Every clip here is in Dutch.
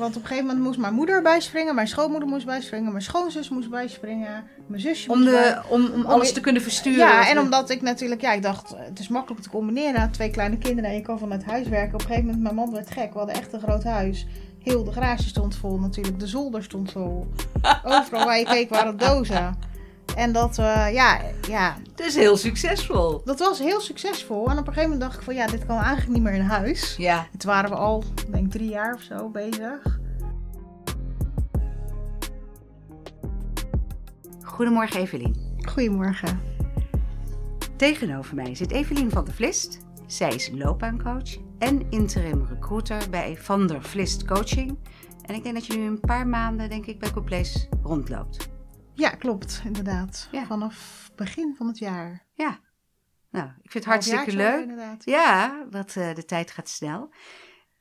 Want op een gegeven moment moest mijn moeder bijspringen, mijn schoonmoeder moest bijspringen, mijn schoonzus moest bijspringen, mijn zusje Om, moest bij- de, om, om alles te kunnen versturen. Ja, en omdat ik natuurlijk, ja, ik dacht, het is makkelijk te combineren. Twee kleine kinderen en je kan vanuit huis werken. Op een gegeven moment, mijn man werd gek. We hadden echt een groot huis. Heel de garage stond vol natuurlijk. De zolder stond vol. Overal waar je keek waren dozen. En dat, eh, ja, ja, Het is heel succesvol. dat was heel succesvol. En op een gegeven moment dacht ik van, ja, dit kan eigenlijk niet meer in huis. Ja. En toen waren we al, ik denk drie jaar of zo bezig. Goedemorgen Evelien. Goedemorgen. Tegenover mij zit Evelien van der Vlist. Zij is loopbaancoach en interim recruiter bij Van der Vlist Coaching. En ik denk dat je nu een paar maanden, denk ik, bij Couplace rondloopt. Ja, klopt, inderdaad. Ja. Vanaf begin van het jaar. Ja. Nou, ik vind het hartstikke leuk. Inderdaad. Ja, want eh, de tijd gaat snel.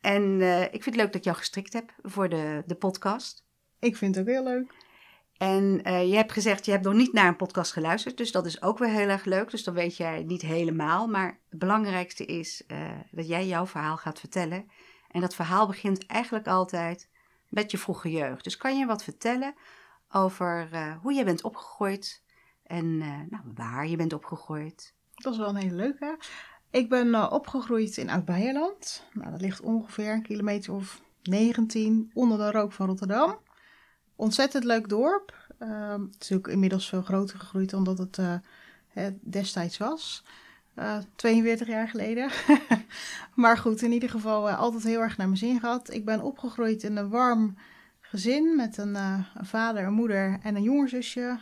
En eh, ik vind het leuk dat ik jou gestrikt heb voor de, de podcast. Ik vind het ook heel leuk. En eh, je hebt gezegd, je hebt nog niet naar een podcast geluisterd. Dus dat is ook weer heel erg leuk. Dus dan weet jij niet helemaal. Maar het belangrijkste is dat jij jouw verhaal gaat vertellen. En dat verhaal begint eigenlijk altijd met je vroege jeugd. Dus kan je wat vertellen over eh, hoe je bent opgegroeid. En eh, nou, waar je bent opgegroeid. Dat is wel een hele leuke. Ik ben eh, opgegroeid in Oud-Beijerland. Nou, dat ligt ongeveer een kilometer of 19 onder de rook van Rotterdam. Ontzettend leuk dorp. Ehm, het is ook inmiddels veel groter gegroeid dan dat het destijds was. Eh 42 jaar geleden. maar goed, in ieder geval altijd heel erg naar mijn zin gehad. Ik ben opgegroeid in een warm gezin met een, eh, een vader, een moeder en een jonger zusje.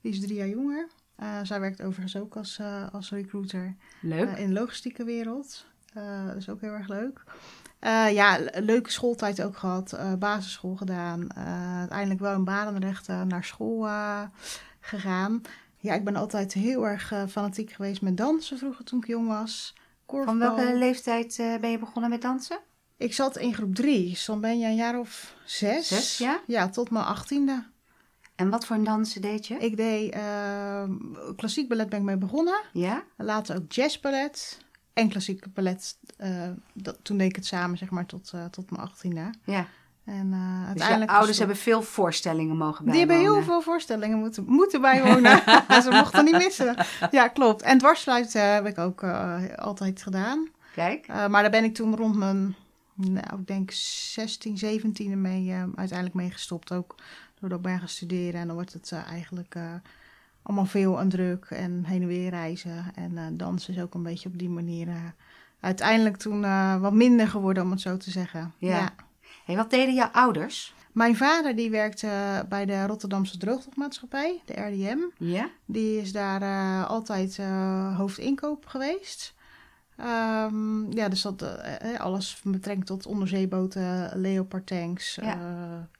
Die is drie jaar jonger. Eh, zij werkt overigens ook als, eh, als recruiter Leuk. in de logistieke wereld. Eh, dat is ook heel erg leuk. Eh, ja, le- leuke schooltijd ook gehad. eh, basisschool gedaan. eh, uiteindelijk wel in Barendrecht eh, naar school eh, gegaan. Ja, ik ben altijd heel erg fanatiek geweest met dansen vroeger toen ik jong was. Van welke leeftijd eh, ben je begonnen met dansen? Ik zat in groep drie, dus dan ben je een jaar of zes. Zes, ja? Ja, tot mijn achttiende. En wat voor een dansen deed je? Ik deed eh, klassiek ballet ben ik mee begonnen. Ja? Later ook jazzballet en klassieke ballet. eh, dat, toen deed ik het samen, zeg maar, tot, eh, tot mijn achttiende. Ja. En eh, Dus uiteindelijk... ouders hebben veel voorstellingen mogen Die bijwonen. hebben heel veel voorstellingen moeten, moeten bijwonen. Ze mochten niet missen. Ja, klopt. En dwarsfluiten heb ik ook altijd gedaan. Kijk. Maar daar ben ik toen rond mijn, nou, ik denk 16, 17 mee, eh, uiteindelijk mee gestopt. Ook doordat ik ben gaan studeren. En dan wordt het eh, eigenlijk eh, allemaal veel aan druk en heen en weer reizen. En eh, dansen is ook een beetje op die manier uiteindelijk toen wat minder geworden, om het zo te zeggen. Ja. Hey, wat deden jouw ouders? Mijn vader die werkte bij de Rotterdamse Droogtopmaatschappij, de RDM. Ja? Die is daar altijd hoofdinkoop geweest. Ehm, ja, dus dat eh, eh, alles met betrekking tot onderzeeboten, Leopard tanks. Ja. eh,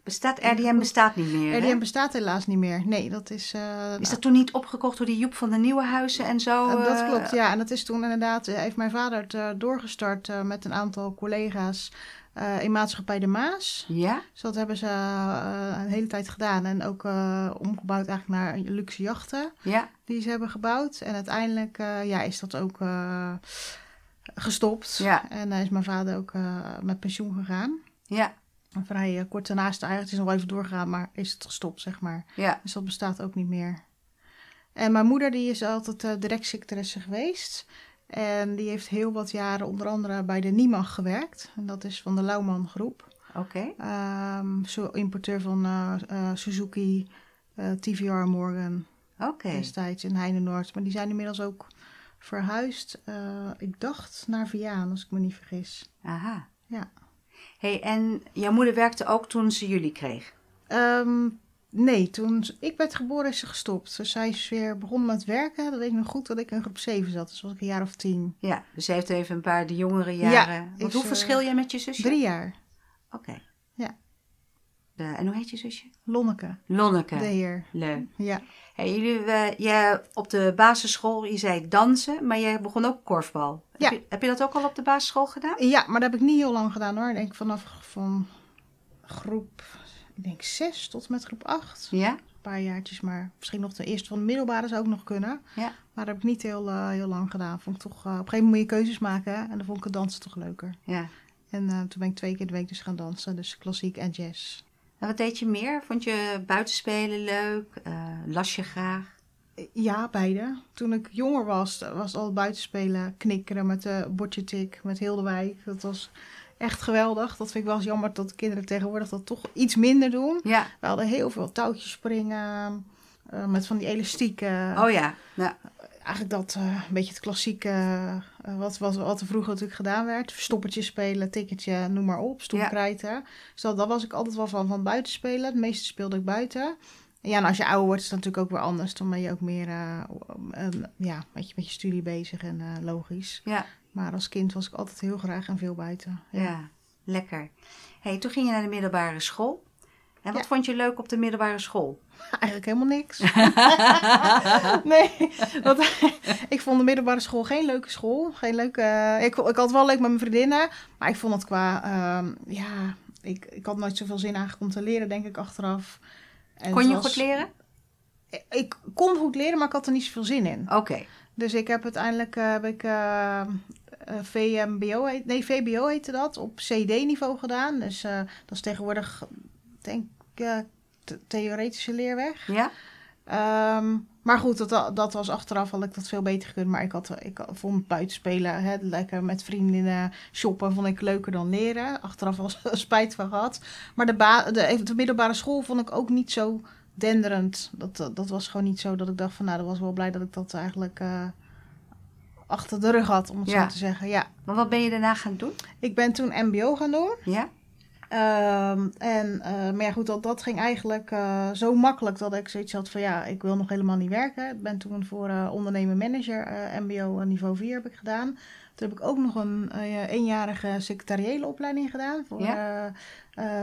Bestaat RDM bestaat niet meer, hè? RDM bestaat helaas niet meer. Nee, dat is... eh, Is dat toen niet opgekocht door die Joep van de Nieuwenhuizen en zo? Eh, dat eh, klopt, ja. En dat is toen inderdaad, eh, heeft mijn vader het eh, doorgestart eh, met een aantal collega's eh, in Maatschappij de Maas. Ja? Dus dat hebben ze eh, een hele tijd gedaan. En ook eh, omgebouwd eigenlijk naar luxe jachten Ja? die ze hebben gebouwd. En uiteindelijk eh, ja, is dat ook eh, gestopt. Ja. En eh, is mijn vader ook eh, met pensioen gegaan. Ja? En vrij eh, kort daarnaast, eigenlijk het is nog wel even doorgegaan, maar is het gestopt, zeg maar. Ja? Dus dat bestaat ook niet meer. En mijn moeder die is altijd uh, directsecretaresse geweest. En die heeft heel wat jaren onder andere bij de NIMAG gewerkt. En dat is van de Lauwman Groep. Oké. Ehm, zo importeur van Suzuki, TVR Morgan Oké. destijds in Heinenoord. Maar die zijn inmiddels ook verhuisd. eh, ik dacht naar Viaan, als ik me niet vergis. Aha. Ja. Hey, en jouw moeder werkte ook toen ze jullie kreeg? Ehm, nee, toen ik werd geboren is ze gestopt. Dus zij is weer begonnen met werken. Dat weet ik nog goed dat ik in groep 7 zat. Dus was ik een jaar of tien. Ja, dus ze heeft even een paar de jongere jaren. Want is, hoe eh, verschil jij met je zusje? Drie jaar. Oké. Ja. De, en hoe heet je zusje? Lonneke, Lonneke. de heer. Leuk. Ja. Hey, jullie, je, op de basisschool, je zei dansen, maar je begon ook korfbal. Ja. Heb, je, heb je dat ook al op de basisschool gedaan? ja, maar dat heb ik niet heel lang gedaan hoor. Ik denk vanaf van groep, ik denk zes tot met groep acht. Ja? Een paar jaartjes, maar misschien nog de eerste van de middelbare zou ook nog kunnen. Ja. Maar dat heb ik niet heel, eh, heel lang gedaan. Vond ik toch, eh, op een gegeven moment moet je keuzes maken. hè, En dan vond ik het dansen toch leuker. Ja. En eh, toen ben ik twee keer de week dus gaan dansen. Dus klassiek en jazz. En wat deed je meer? Vond je buitenspelen leuk? Eh, las je graag? Ja, beide. Toen ik jonger was, was al buitenspelen, knikkeren met de bordje tik, met heel de wijk. Dat was echt geweldig. Dat vind ik wel eens jammer dat de kinderen tegenwoordig dat toch iets minder doen. Ja. We hadden heel veel touwtjes springen, eh, met van die elastieken. Oh ja. ja. Eigenlijk dat, eh, een beetje het klassieke, eh, wat, wat, wat er vroeger natuurlijk gedaan werd. Verstoppertje spelen, ticketje, noem maar op, stoepkrijten. Dus dat, dat was ik altijd wel van, van buiten spelen. Het meeste speelde ik buiten. Ja, en als je ouder wordt is het natuurlijk ook weer anders. Dan ben je ook meer uh, ja, met, je, met je studie bezig en uh, logisch. Ja. Maar als kind was ik altijd heel graag en veel buiten. Ja, ja lekker. Hey, toen ging je naar de middelbare school. En wat ja. vond je leuk op de middelbare school? Eigenlijk helemaal niks. nee, want, ik vond de middelbare school geen leuke school. Geen leuke, ik, ik had het wel leuk met mijn vriendinnen. Maar ik vond het qua, uh, ja, ik, ik had nooit zoveel zin eigenlijk om te leren, denk ik, achteraf. En kon je was, goed leren? Ik kon goed leren, maar ik had er niet zoveel zin in. Oké. Okay. Dus ik heb uiteindelijk uh, heb ik, uh, VMBO, nee VBO heette dat, op CD-niveau gedaan. Dus uh, dat is tegenwoordig, denk ik, theoretische leerweg. Ja. Um, maar goed, dat, dat was achteraf had ik dat veel beter gekund. Maar ik, had, ik vond buitenspelen, hè, lekker met vriendinnen shoppen, vond ik leuker dan leren. Achteraf was er spijt van gehad. Maar de, ba de, de middelbare school vond ik ook niet zo denderend. Dat, dat, dat, was gewoon niet zo dat ik dacht van, nou, dat was wel blij dat ik dat eigenlijk uh, achter de rug had, om het ja. zo te zeggen. Ja. Maar wat ben je daarna gaan doen? Ik ben toen MBO gaan doen. Ja. Um, en, uh, maar ja, goed, dat, dat ging eigenlijk uh, zo makkelijk dat ik zoiets had van ja, ik wil nog helemaal niet werken. Ik ben toen voor uh, ondernemer manager, MBO niveau 4 heb ik gedaan. Toen heb ik ook nog een eenjarige secretariële opleiding gedaan voor ja.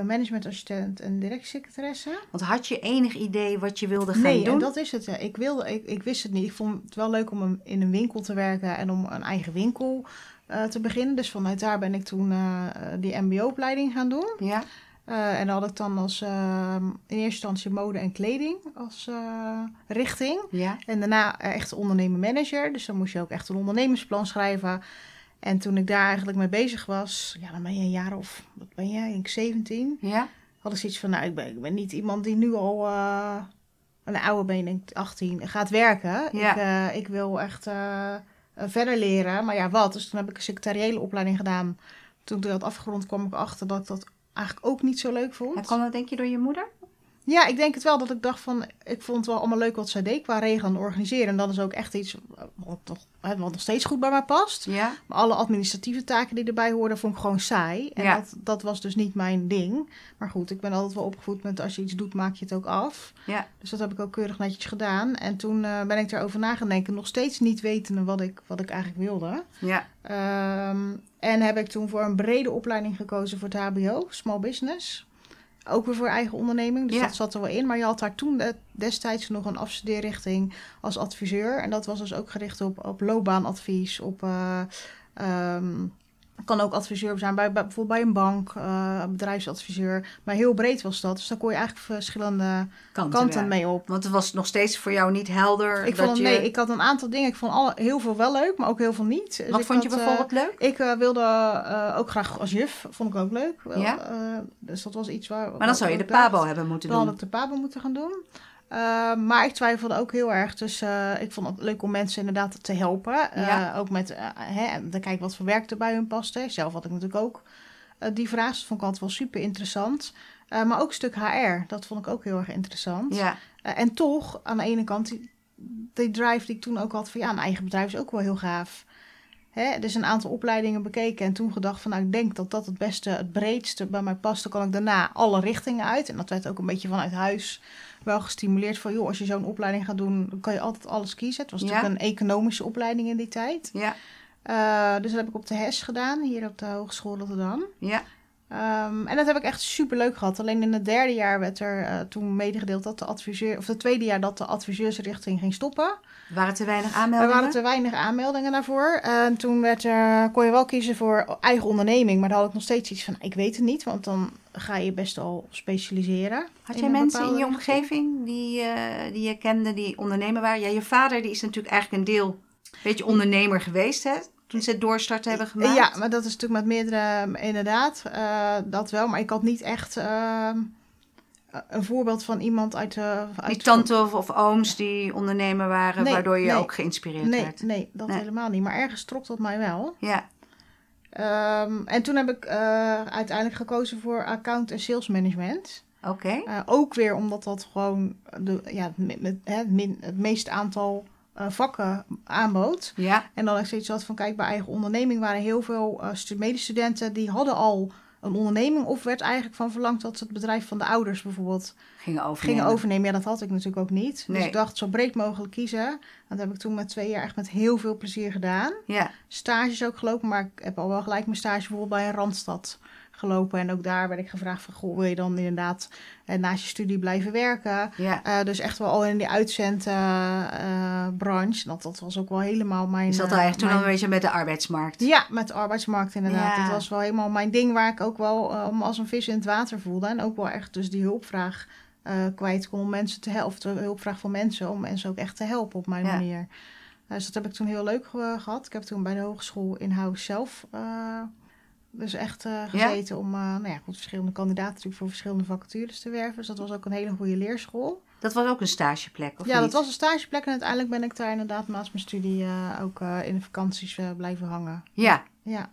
managementassistent en directiesecretaresse. Want had je enig idee wat je wilde gaan nee, doen? Nee, dat is het. Ik, wilde, ik, ik wist het niet. Ik vond het wel leuk om in een winkel te werken en om een eigen winkel uh, te beginnen. Dus vanuit daar ben ik toen uh, die MBO-opleiding gaan doen. Ja. Uh, en dan had ik dan als in eerste instantie mode en kleding als richting. Ja. En daarna echt ondernemer manager. Dus dan moest je ook echt een ondernemersplan schrijven. En toen ik daar eigenlijk mee bezig was, ja, dan ben je een jaar of, wat ben jij, ik 17. Ja. Had ik zoiets van, nou, ik ben, ik ben niet iemand die nu al, een oude ben, ik 18, gaat werken. Ja. Ik, ik wil echt verder leren. Maar ja, wat? Dus toen heb ik een secretariële opleiding gedaan. Toen ik dat afgerond kwam ik achter dat dat eigenlijk ook niet zo leuk vond. En kwam dat denk je door je moeder? Ja, ik denk het wel. Dat ik dacht van, ik vond het wel allemaal leuk wat zij deed qua regelen en organiseren. En dat is ook echt iets wat, toch, wat nog steeds goed bij mij past. Ja. Maar alle administratieve taken die erbij hoorden, vond ik gewoon saai. En ja. dat, dat was dus niet mijn ding. Maar goed, ik ben altijd wel opgevoed met als je iets doet, maak je het ook af. Ja. Dus dat heb ik ook keurig netjes gedaan. En toen uh, ben ik erover na gaan denken, nog steeds niet wetende wat ik, wat ik eigenlijk wilde. Ja. Um, en heb ik toen voor een brede opleiding gekozen voor het HBO, Small Business. Ook weer voor eigen onderneming, dus Ja. dat zat er wel in. Maar je had daar toen de- destijds nog een afstudeerrichting als adviseur. En dat was dus ook gericht op, op loopbaanadvies, op... eh, ehm, kan ook adviseur zijn bij, bij, bijvoorbeeld bij een bank, eh, bedrijfsadviseur. Maar heel breed was dat. Dus daar kon je eigenlijk verschillende Kanten, mee op. Want het was nog steeds voor jou niet helder. Ik, dat vond, je... nee, ik had een aantal dingen. Ik vond alle, heel veel wel leuk, maar ook heel veel niet. Dus Wat vond je had, eh, bijvoorbeeld leuk? ik eh, wilde ook graag als juf, vond ik ook leuk. Ja? dus dat was iets waar... Maar dan zou je de pabo hebben moeten Dan had doen. ik de pabo moeten gaan doen. Eh, maar ik twijfelde ook heel erg. Dus ik vond het leuk om mensen inderdaad te helpen. Eh, Ja. Ook met, hè, te kijken wat voor werk er bij hun paste. Zelf had ik natuurlijk ook die vraag. Dat vond ik altijd wel super interessant. Maar ook een stuk HR, dat vond ik ook heel erg interessant. Ja, en toch, aan de ene kant, die, die drive die ik toen ook had van ja, een eigen bedrijf is ook wel heel gaaf. Hè? Dus een aantal opleidingen bekeken en toen gedacht van nou, ik denk dat dat het beste, het breedste bij mij past. Dan kan ik daarna alle richtingen uit. En dat werd ook een beetje vanuit huis wel gestimuleerd van joh, als je zo'n opleiding gaat doen, dan kan je altijd alles kiezen. Het was Ja. natuurlijk een economische opleiding in die tijd. ja, Eh, dus dat heb ik op de HES gedaan, hier op de Hogeschool Rotterdam. ja. Ehm, en dat heb ik echt super leuk gehad. Alleen in het derde jaar werd er eh, toen medegedeeld dat de adviseur, of het tweede jaar dat de adviseursrichting ging stoppen. Er waren te weinig Er aanmeldingen. waren te weinig aanmeldingen daarvoor. En toen werd er, kon je wel kiezen voor eigen onderneming, maar dan had ik nog steeds iets van, ik weet het niet, want dan ga je best al specialiseren. Had jij mensen in je omgeving die, eh, die je kende, die ondernemer waren? Ja, je vader die is natuurlijk eigenlijk een deel, een beetje ondernemer geweest, hè? toen ze het doorstart hebben gemaakt? Ja, maar dat is natuurlijk met meerdere, inderdaad, uh, dat wel. Maar ik had niet echt uh, een voorbeeld van iemand uit de... Uit die tante of, of, ooms die ondernemer waren, nee, waardoor je nee, ook geïnspireerd nee, werd? Nee, dat helemaal niet. Maar ergens trok dat mij wel. Ja. Um, en toen heb ik uh, uiteindelijk gekozen voor account en sales management. Oké. Okay. Uh, ook weer omdat dat gewoon de, ja, het, het, het, meeste aantal uh, vakken aanbood. Ja. En dan ik zoiets had van, kijk, bij eigen onderneming waren heel veel medestudenten die hadden al een onderneming of werd eigenlijk van verlangd dat ze het bedrijf van de ouders bijvoorbeeld gingen overnemen. Ja, dat had ik natuurlijk ook niet. Nee. Dus ik dacht zo breed mogelijk kiezen. Dat heb ik toen met twee jaar echt met heel veel plezier gedaan. Ja. Stages ook gelopen, maar ik heb al wel gelijk mijn stage bijvoorbeeld bij een Randstad gelopen. En ook daar werd ik gevraagd van, goh, wil je dan inderdaad eh, naast je studie blijven werken? Ja. Uh, dus echt wel al in die uitzendbranche. Uh, dat, dat was ook wel helemaal mijn... Je zat al echt toen al een beetje met de arbeidsmarkt. Ja, met de arbeidsmarkt inderdaad. Ja. Dat was wel helemaal mijn ding waar ik ook wel uh, als een vis in het water voelde. En ook wel echt dus die hulpvraag kwijt kon om mensen te helpen. Of de hulpvraag van mensen om mensen ook echt te helpen op mijn Ja. manier. Dus dat heb ik toen heel leuk ge- gehad. Ik heb toen bij de hogeschool in-house zelf dus echt uh, gezeten om uh, nou ja, goed, verschillende kandidaten natuurlijk voor verschillende vacatures te werven. Dus dat was ook een hele goede leerschool. Dat was ook een stageplek, of ja, niet? dat was een stageplek en uiteindelijk ben ik daar inderdaad naast mijn studie uh, ook in de vakanties blijven hangen. Ja. Ja.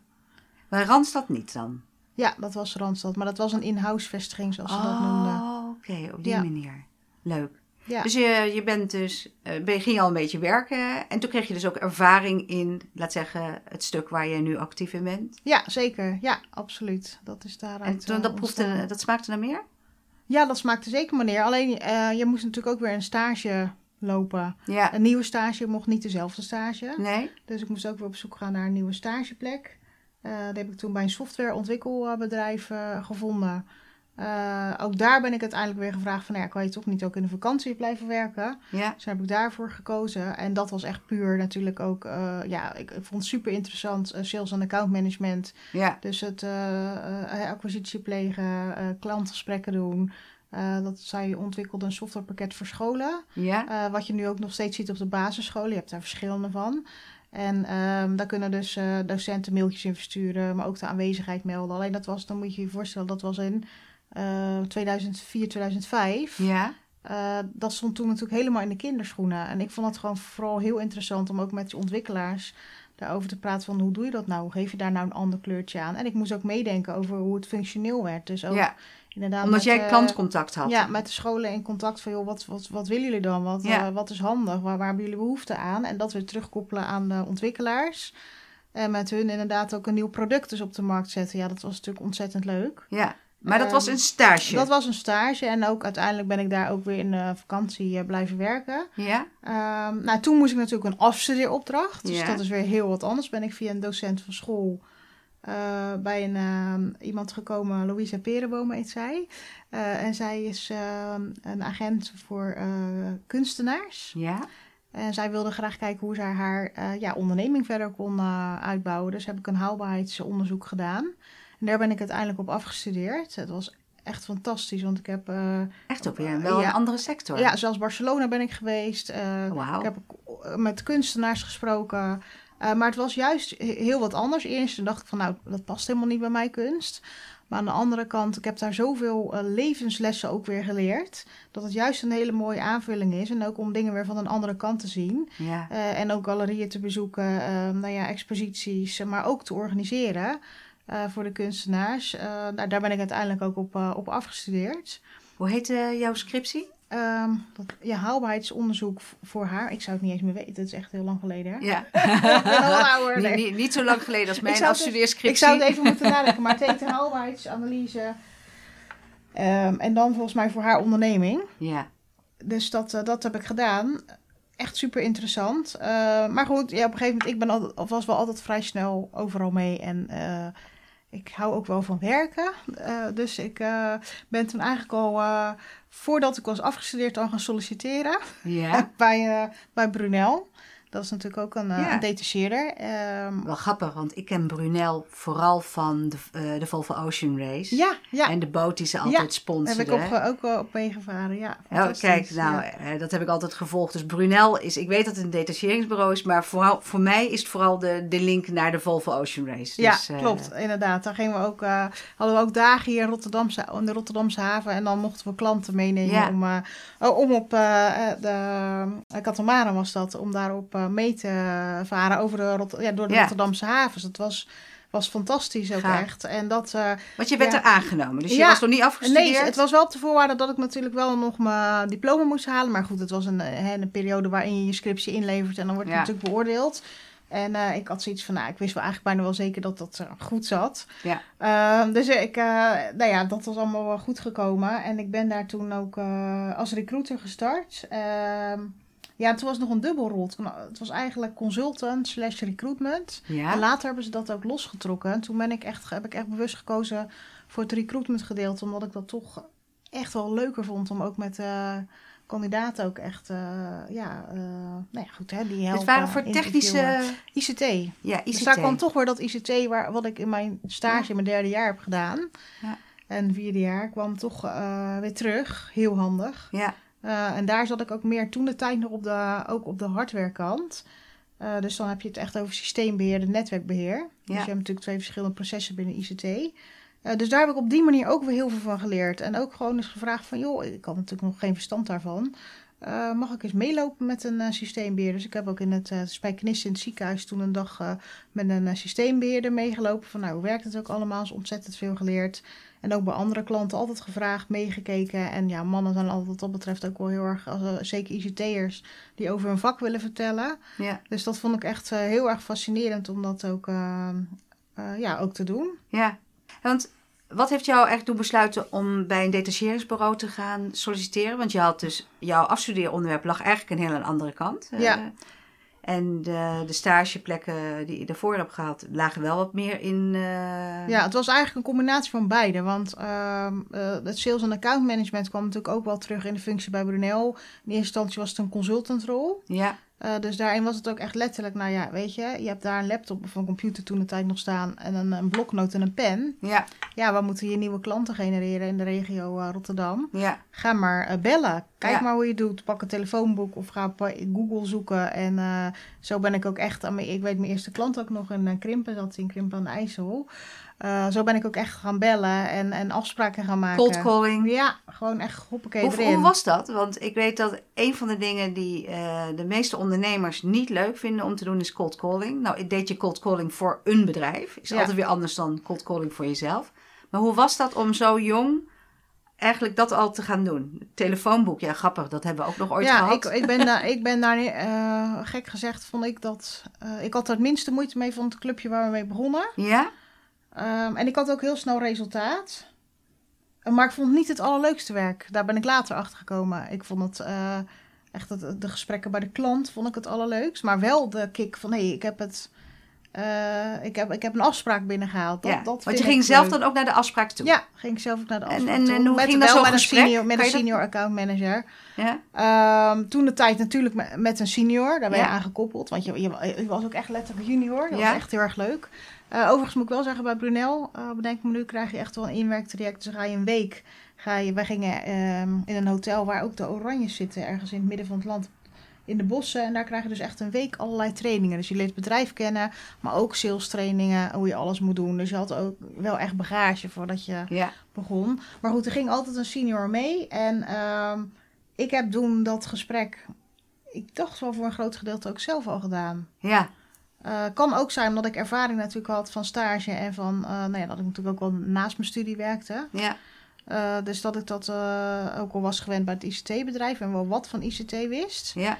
Bij Randstad niet dan? Ja, dat was Randstad. Maar dat was een in-house vestiging, zoals ze oh, dat noemden. oké. Okay, op die Ja. manier. Leuk. Ja. Dus je, je bent dus, uh, ben, ging je al een beetje werken en toen kreeg je dus ook ervaring in, laat zeggen, het stuk waar je nu actief in bent. Ja, zeker. Ja, absoluut. Dat is daaruit En toen, uh, dat, proefde, dat smaakte naar meer? Ja, dat smaakte zeker meneer. Alleen, uh, je moest natuurlijk ook weer een stage lopen. Ja. Een nieuwe stage mocht niet dezelfde stage. Nee? Dus ik moest ook weer op zoek gaan naar een nieuwe stageplek. Uh, dat heb ik toen bij een softwareontwikkelbedrijf uh, gevonden. Uh, ook daar ben ik uiteindelijk weer gevraagd van, ja, kan je toch niet ook in de vakantie blijven werken? Ja. Dus heb ik daarvoor gekozen. En dat was echt puur natuurlijk ook, uh, ja, ik, ik, vond het super interessant, uh, sales en account management. Ja. Dus het acquisitie plegen, klantgesprekken doen. dat zij ontwikkelde een softwarepakket voor scholen. Ja. wat je nu ook nog steeds ziet op de basisscholen. Je hebt daar verschillende van. En um, daar kunnen dus docenten mailtjes in versturen, maar ook de aanwezigheid melden. Alleen dat was, dan moet je je voorstellen, dat was in uh, 2004, 2005. Ja. Uh, dat stond toen natuurlijk helemaal in de kinderschoenen. En ik vond het gewoon vooral heel interessant om ook met die ontwikkelaars daarover te praten van hoe doe je dat nou? Hoe geef je daar nou een ander kleurtje aan? En ik moest ook meedenken over hoe het functioneel werd. Dus ook ja. inderdaad Omdat met, jij uh, klantcontact had. Ja, met de scholen in contact van joh, wat, wat, wat willen jullie dan? Wat, ja. uh, wat is handig? Waar, waar hebben jullie behoefte aan? En dat weer terugkoppelen aan de ontwikkelaars. En met hun inderdaad ook een nieuw product dus op de markt zetten. Ja, dat was natuurlijk ontzettend leuk. Ja. Maar dat was een stage? Dat was een stage. En ook uiteindelijk ben ik daar ook weer in de vakantie uh, blijven werken. Ja. Um, nou, toen moest ik natuurlijk een afstudeeropdracht. Dus ja. dat is weer heel wat anders. Ben ik via een docent van school uh, bij een, uh, iemand gekomen. Louisa Perenboom heet zij. Uh, en zij is een agent voor kunstenaars. Ja. En zij wilde graag kijken hoe zij haar ja, onderneming verder kon uitbouwen. Dus heb ik een haalbaarheidsonderzoek gedaan. En daar ben ik uiteindelijk op afgestudeerd. Het was echt fantastisch, want ik heb... Uh, echt ook weer wel ja, een andere sector. Ja, zoals Barcelona ben ik geweest. Uh, wow. Ik heb met kunstenaars gesproken. Uh, maar het was juist heel wat anders. Eerst dacht ik van, nou, dat past helemaal niet bij mij kunst. Maar aan de andere kant, ik heb daar zoveel levenslessen ook weer geleerd. Dat het juist een hele mooie aanvulling is. En ook om dingen weer van een andere kant te zien. Ja. en ook galerieën te bezoeken, nou ja, exposities, maar ook te organiseren. Uh, voor de kunstenaars. Uh, nou, daar ben ik uiteindelijk ook op, uh, op afgestudeerd. Hoe heet jouw scriptie? Um, dat, ja, haalbaarheidsonderzoek voor haar. Ik zou het niet eens meer weten. Het is echt heel lang geleden. Hè? Ja. ouder, nee. niet, niet, niet, zo lang geleden als mijn ik afstudeerscriptie. Ik zou het even moeten nadenken. Maar het een haalbaarheidsanalyse. Um, en dan volgens mij voor haar onderneming. Ja. Dus dat, dat heb ik gedaan echt super interessant. Uh, maar goed, ja, op een gegeven moment, ik ben altijd, was wel altijd vrij snel overal mee. En uh, ik hou ook wel van werken. Uh, dus ik ben toen eigenlijk al, voordat ik was afgestudeerd, al gaan solliciteren. Ja. bij, bij Brunel. Dat is natuurlijk ook een, eh, Ja. een detacheerder. Ehm, Wel grappig, want ik ken Brunel vooral van de, eh, de Volvo Ocean Race. ja, ja. En de boot die ze altijd heb sponsoren. ik op, eh, ook wel op meegevaren. Ja, Oh, kijk, nou, Ja. dat heb ik altijd gevolgd. Dus Brunel is, ik weet dat het een detacheringsbureau is, maar vooral, voor mij is het vooral de, de link naar de Volvo Ocean Race. Ja, Dus, eh, klopt. Inderdaad. Daar gingen we ook, eh, hadden we ook dagen hier in, Rotterdamse, in de Rotterdamse haven. En dan mochten we klanten meenemen Ja. om, eh, oh, om op de Katamaran was dat, om daarop mee te varen over de, Rot- ja, door de Ja. Rotterdamse havens. Dat was, was fantastisch ook echt. En dat, eh, Want je werd Ja. er aangenomen, dus je Ja. was nog niet afgestudeerd. Nee, het was wel op de voorwaarde dat ik natuurlijk wel nog mijn diploma moest halen. Maar goed, het was een, eh, een periode waarin je je scriptie inlevert en dan wordt het Ja. natuurlijk beoordeeld. En eh, ik had zoiets van, nou, ik wist wel eigenlijk bijna wel zeker dat dat eh, goed zat. Ja. Ehm, dus ik, nou ja, dat was allemaal wel goed gekomen. En ik ben daar toen ook als recruiter gestart. Ja, toen was het nog een dubbelrol. Toen- Het was eigenlijk consultant slash recruitment. En Ja, later hebben ze dat ook losgetrokken. En toen ben ik echt, heb ik echt bewust gekozen voor het recruitment gedeelte. Omdat ik dat toch echt wel leuker vond om ook met eh, kandidaten ook echt, eh, ja, eh, nou ja, goed hè, die helpen. het waren voor technische... ICT. Ja, ICT. Dus daar kwam toch weer dat ICT, waar, wat ik in mijn stage in mijn derde jaar heb gedaan. Ja. En vierde jaar kwam toch weer terug. Heel handig. Ja, Eh, en daar zat ik ook meer toen de tijd nog op de, ook op de hardwarekant. Eh dus dan heb je het echt over systeembeheer en netwerkbeheer. Dus je hebt natuurlijk twee verschillende processen binnen ICT. Eh, dus daar heb ik op die manier ook weer heel veel van geleerd. En ook gewoon eens gevraagd van, joh, ik had natuurlijk nog geen verstand daarvan. Mag ik eens meelopen met een eh, systeembeheer? Dus ik heb ook in het uh, Spijkenisse in het ziekenhuis toen een dag met een systeembeheerder meegelopen. Van nou, hoe werkt het ook allemaal? Is ontzettend veel geleerd. En ook bij andere klanten altijd gevraagd, meegekeken. En ja, mannen zijn altijd wat dat betreft ook wel heel erg, uh, zeker ICT'ers, die over hun vak willen vertellen. ja. Dus dat vond ik echt uh, heel erg fascinerend om dat ook, uh, ja, ook te doen. Ja, want wat heeft jou echt doen besluiten om bij een detacheringsbureau te gaan solliciteren? Want je had dus, jouw afstudeeronderwerp lag eigenlijk een heel andere kant. Ja. En de, de stageplekken die je daarvoor hebt gehad, lagen wel wat meer in. Uh... Ja, het was eigenlijk een combinatie van beide. Want uh, uh, het sales en account management kwam natuurlijk ook wel terug in de functie bij Brunel. In eerste instantie was het een consultantrol. Ja. Uh, dus daarin was het ook echt letterlijk, nou ja, weet je, je hebt daar een laptop of een computer toen de tijd nog staan en een, een bloknoot en een pen. Ja. Ja, we moeten hier nieuwe klanten genereren in de regio uh, Rotterdam. Ja. Ga maar uh, bellen. Kijk Ja. maar hoe je doet. Pak een telefoonboek of ga op Google zoeken. En zo ben ik ook echt aan mijn, ik weet mijn eerste klant ook nog in Krimpen, zat in Krimpen aan de IJssel. Uh, zo ben ik ook echt gaan bellen en, en afspraken gaan maken. Cold calling. Ja, gewoon echt hoppakee hoe, erin. Hoe was dat? Want ik weet dat een van de dingen die uh, de meeste ondernemers niet leuk vinden om te doen is cold calling. Nou, deed je cold calling voor een bedrijf. Is ja. altijd weer anders dan cold calling voor jezelf. Maar hoe was dat om zo jong eigenlijk dat al te gaan doen? Telefoonboek, ja grappig, dat hebben we ook nog ooit ja, gehad. Ja, ik, ik ben daar, ik ben daar uh, gek gezegd, vond ik dat... Uh, ik had er het minste moeite mee van het clubje waar we mee begonnen. Ja? Um, en ik had ook heel snel resultaat. Maar ik vond het niet het allerleukste werk. Daar ben ik later achter gekomen. Ik vond het uh, echt het, de gesprekken bij de klant vond ik het allerleukst. Maar wel de kick van hé, hey, ik heb het. Uh, ik, heb, ik heb een afspraak binnengehaald. Dat, ja, dat want je ging zelf dan ook naar de afspraak toe? Ja, ging ik zelf ook naar de afspraak en, en, toe. En hoe met, ging dat zo met een gesprek? senior, met een senior dat... account manager. Ja? Um, toen de tijd natuurlijk met, met een senior. Daar ben je ja. aangekoppeld. Want je, je, je, was ook echt letterlijk junior. Dat was echt heel erg leuk. Uh, overigens moet ik wel zeggen, bij Brunel, uh, bedenk me nu, krijg je echt wel een inwerktraject. Dus ga je een week, ga je, wij gingen um, in een hotel waar ook de Oranjes zitten, ergens in het midden van het land, in de bossen. En daar krijg je dus echt een week allerlei trainingen. Dus je leert het bedrijf kennen, maar ook sales trainingen, hoe je alles moet doen. Dus je had ook wel echt bagage voordat je ja. begon. Maar goed, er ging altijd een senior mee. En um, ik heb toen dat gesprek, ik dacht wel voor een groot gedeelte ook zelf al gedaan. Ja. Uh, kan ook zijn omdat ik ervaring natuurlijk had van stage en van, uh, nou ja, dat ik natuurlijk ook wel naast mijn studie werkte. Ja. Uh, dus dat ik dat ook al was gewend bij het ICT-bedrijf en wel wat van ICT wist. Ja.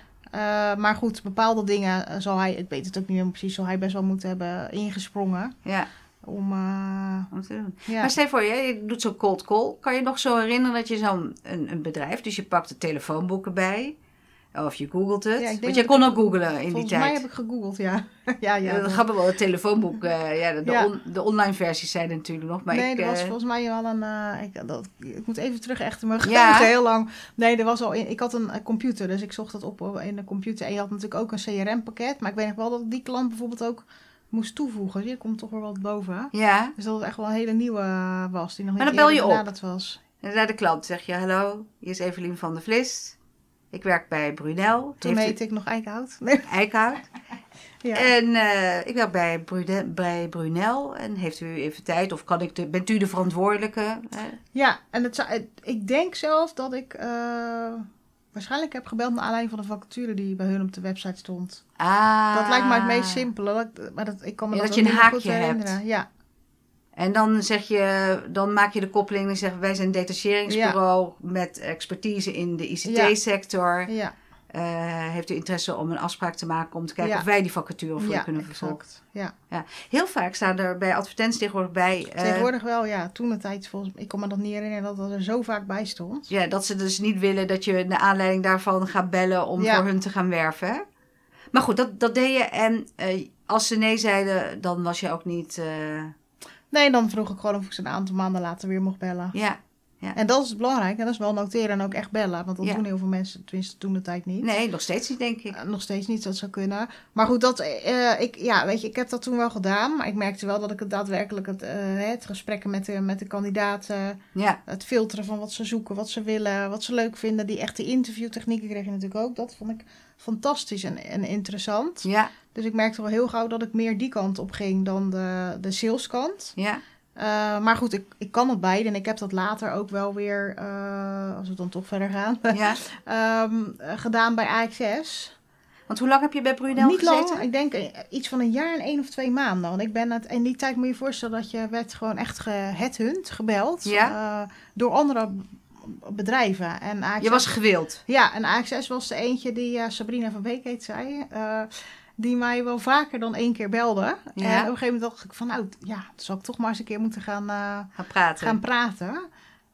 maar goed, bepaalde dingen zal hij, ik weet het ook niet meer precies, zal hij best wel moeten hebben ingesprongen. Ja. Om, om te doen. Ja. Maar stel voor je, je doet zo'n cold call. Kan je nog zo herinneren dat je zo'n een, een bedrijf, dus je pakt de telefoonboeken bij. Of je googelt het. Ja, Want jij dat kon ook googlen in die Volgens tijd. mij heb ik gegoogeld, ja. ja, ja. Eh, dat- grappig wel, het telefoonboek. eh, ja, de, de Ja. on- de online versies zijn er natuurlijk nog. Maar nee, ik, er was eh, volgens mij al een. ik, dat, ik moet even terug echt in mijn Ja. heel lang. Nee, er was al. Ik had een, computer, dus ik zocht dat op in de computer. En je had natuurlijk ook een CRM-pakket. Maar ik weet nog wel dat die klant bijvoorbeeld ook moest toevoegen. Hier komt toch weer wat boven. ja, Dus dat het echt wel een hele nieuwe was. Die nog niet Maar dan bel je op. was. en naar de klant zeg je: Hallo, hier is Evelien van der Vlist. Ik werk bij Brunel. Toen heette ik nog Eikenhout. Nee. u Eickhout. Ja. En eh, ik werk bij, Brude- bij Brunel. En heeft u even tijd? Of kan ik de, bent u de verantwoordelijke? Eh, Ja, en het, zou- ik denk zelf dat ik eh, waarschijnlijk heb gebeld naar aanleiding van de vacature die bij hun op de website stond. ah. Dat lijkt mij het meest simpele. dat- Maar dat, ik kan me Ja, dat, dat je een haakje hebt. herinneren. Ja, En dan zeg je, dan maak je de koppeling en zeg wij zijn een detacheringsbureau met expertise in de ICT-sector. ja, Eh, heeft u interesse om een afspraak te maken om te kijken Ja. of wij die vacature voor u ja, kunnen vervolgen? exact. Ja. Heel vaak staan er bij advertenties tegenwoordig bij eh, Tegenwoordig wel, ja. Toen de tijd, volgens ik kan me dat niet herinneren dat dat er zo vaak bij stond. ja, dat ze dus niet willen dat je naar aanleiding daarvan gaat bellen om Ja. voor hun te gaan werven. Maar goed, dat, dat deed je en eh, als ze nee zeiden, dan was je ook niet... Nee, dan vroeg ik gewoon of ik ze een aantal maanden later weer mocht bellen. ja, En dat is belangrijk. En dat is wel noteren en ook echt bellen. Want dat Ja. doen heel veel mensen, tenminste toen de tijd niet. nee, nog steeds niet denk ik. Eh, nog steeds niet, dat zou kunnen. Maar goed, dat, eh, ik, ja, weet je, ik heb dat toen wel gedaan. Maar ik merkte wel dat ik het daadwerkelijk het, eh, het gesprekken met de, met de kandidaten, Ja, het filteren van wat ze zoeken, wat ze willen, wat ze leuk vinden. Die echte interviewtechnieken kreeg je natuurlijk ook. Dat vond ik fantastisch en, en interessant. ja, Dus ik merkte wel heel gauw dat ik meer die kant op ging dan de, de saleskant. ja. Eh, maar goed, ik, ik kan het beide. En ik heb dat later ook wel weer, eh, als we dan toch verder gaan, ja. ehm, eh, gedaan bij AXS. Want hoe lang heb je bij Brunel Niet gezeten? lang, ik denk eh, iets van een jaar en één of twee maanden. Want ik ben het, in die tijd moet je je voorstellen dat je werd gewoon echt geheadhunt, gebeld. Ja. door andere bedrijven. En AXS, Je was gewild. Ja, en AXS was de eentje die Sabrina van Beek heet zij. Die mij wel vaker dan één keer belde. Ja. En op een gegeven moment dacht ik van nou, ja, dan zal ik toch maar eens een keer moeten gaan... eh, Gaan praten. gaan praten.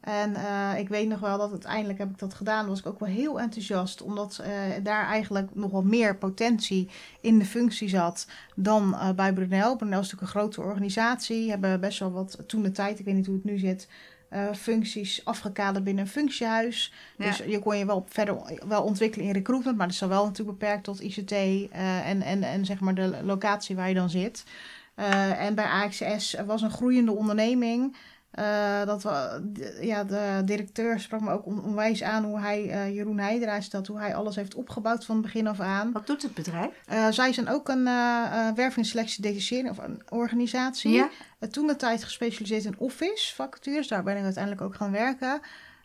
En eh, ik weet nog wel dat uiteindelijk heb ik dat gedaan. was ik ook wel heel enthousiast. Omdat eh, daar eigenlijk nog wel meer potentie in de functie zat dan bij Brunel. Brunel is natuurlijk een grote organisatie. Hebben best wel wat, toen de tijd, ik weet niet hoe het nu zit... eh, functies afgekaderd binnen een functiehuis. Ja. Dus je kon je wel verder wel ontwikkelen in recruitment. Maar dat is dan wel natuurlijk beperkt tot ICT eh, en, en, en zeg maar de locatie waar je dan zit. Eh, en bij AXS was een groeiende onderneming. Eh, dat we, ja, de directeur sprak me ook on- onwijs aan hoe hij, eh, Jeroen Heidera is dat, hoe hij alles heeft opgebouwd van begin af aan. Wat doet het bedrijf? Eh, zij zijn ook een eh eh werving, selectie, detachering of een organisatie. Ja? Uh, toen de tijd gespecialiseerd in office vacatures, daar ben ik uiteindelijk ook gaan werken.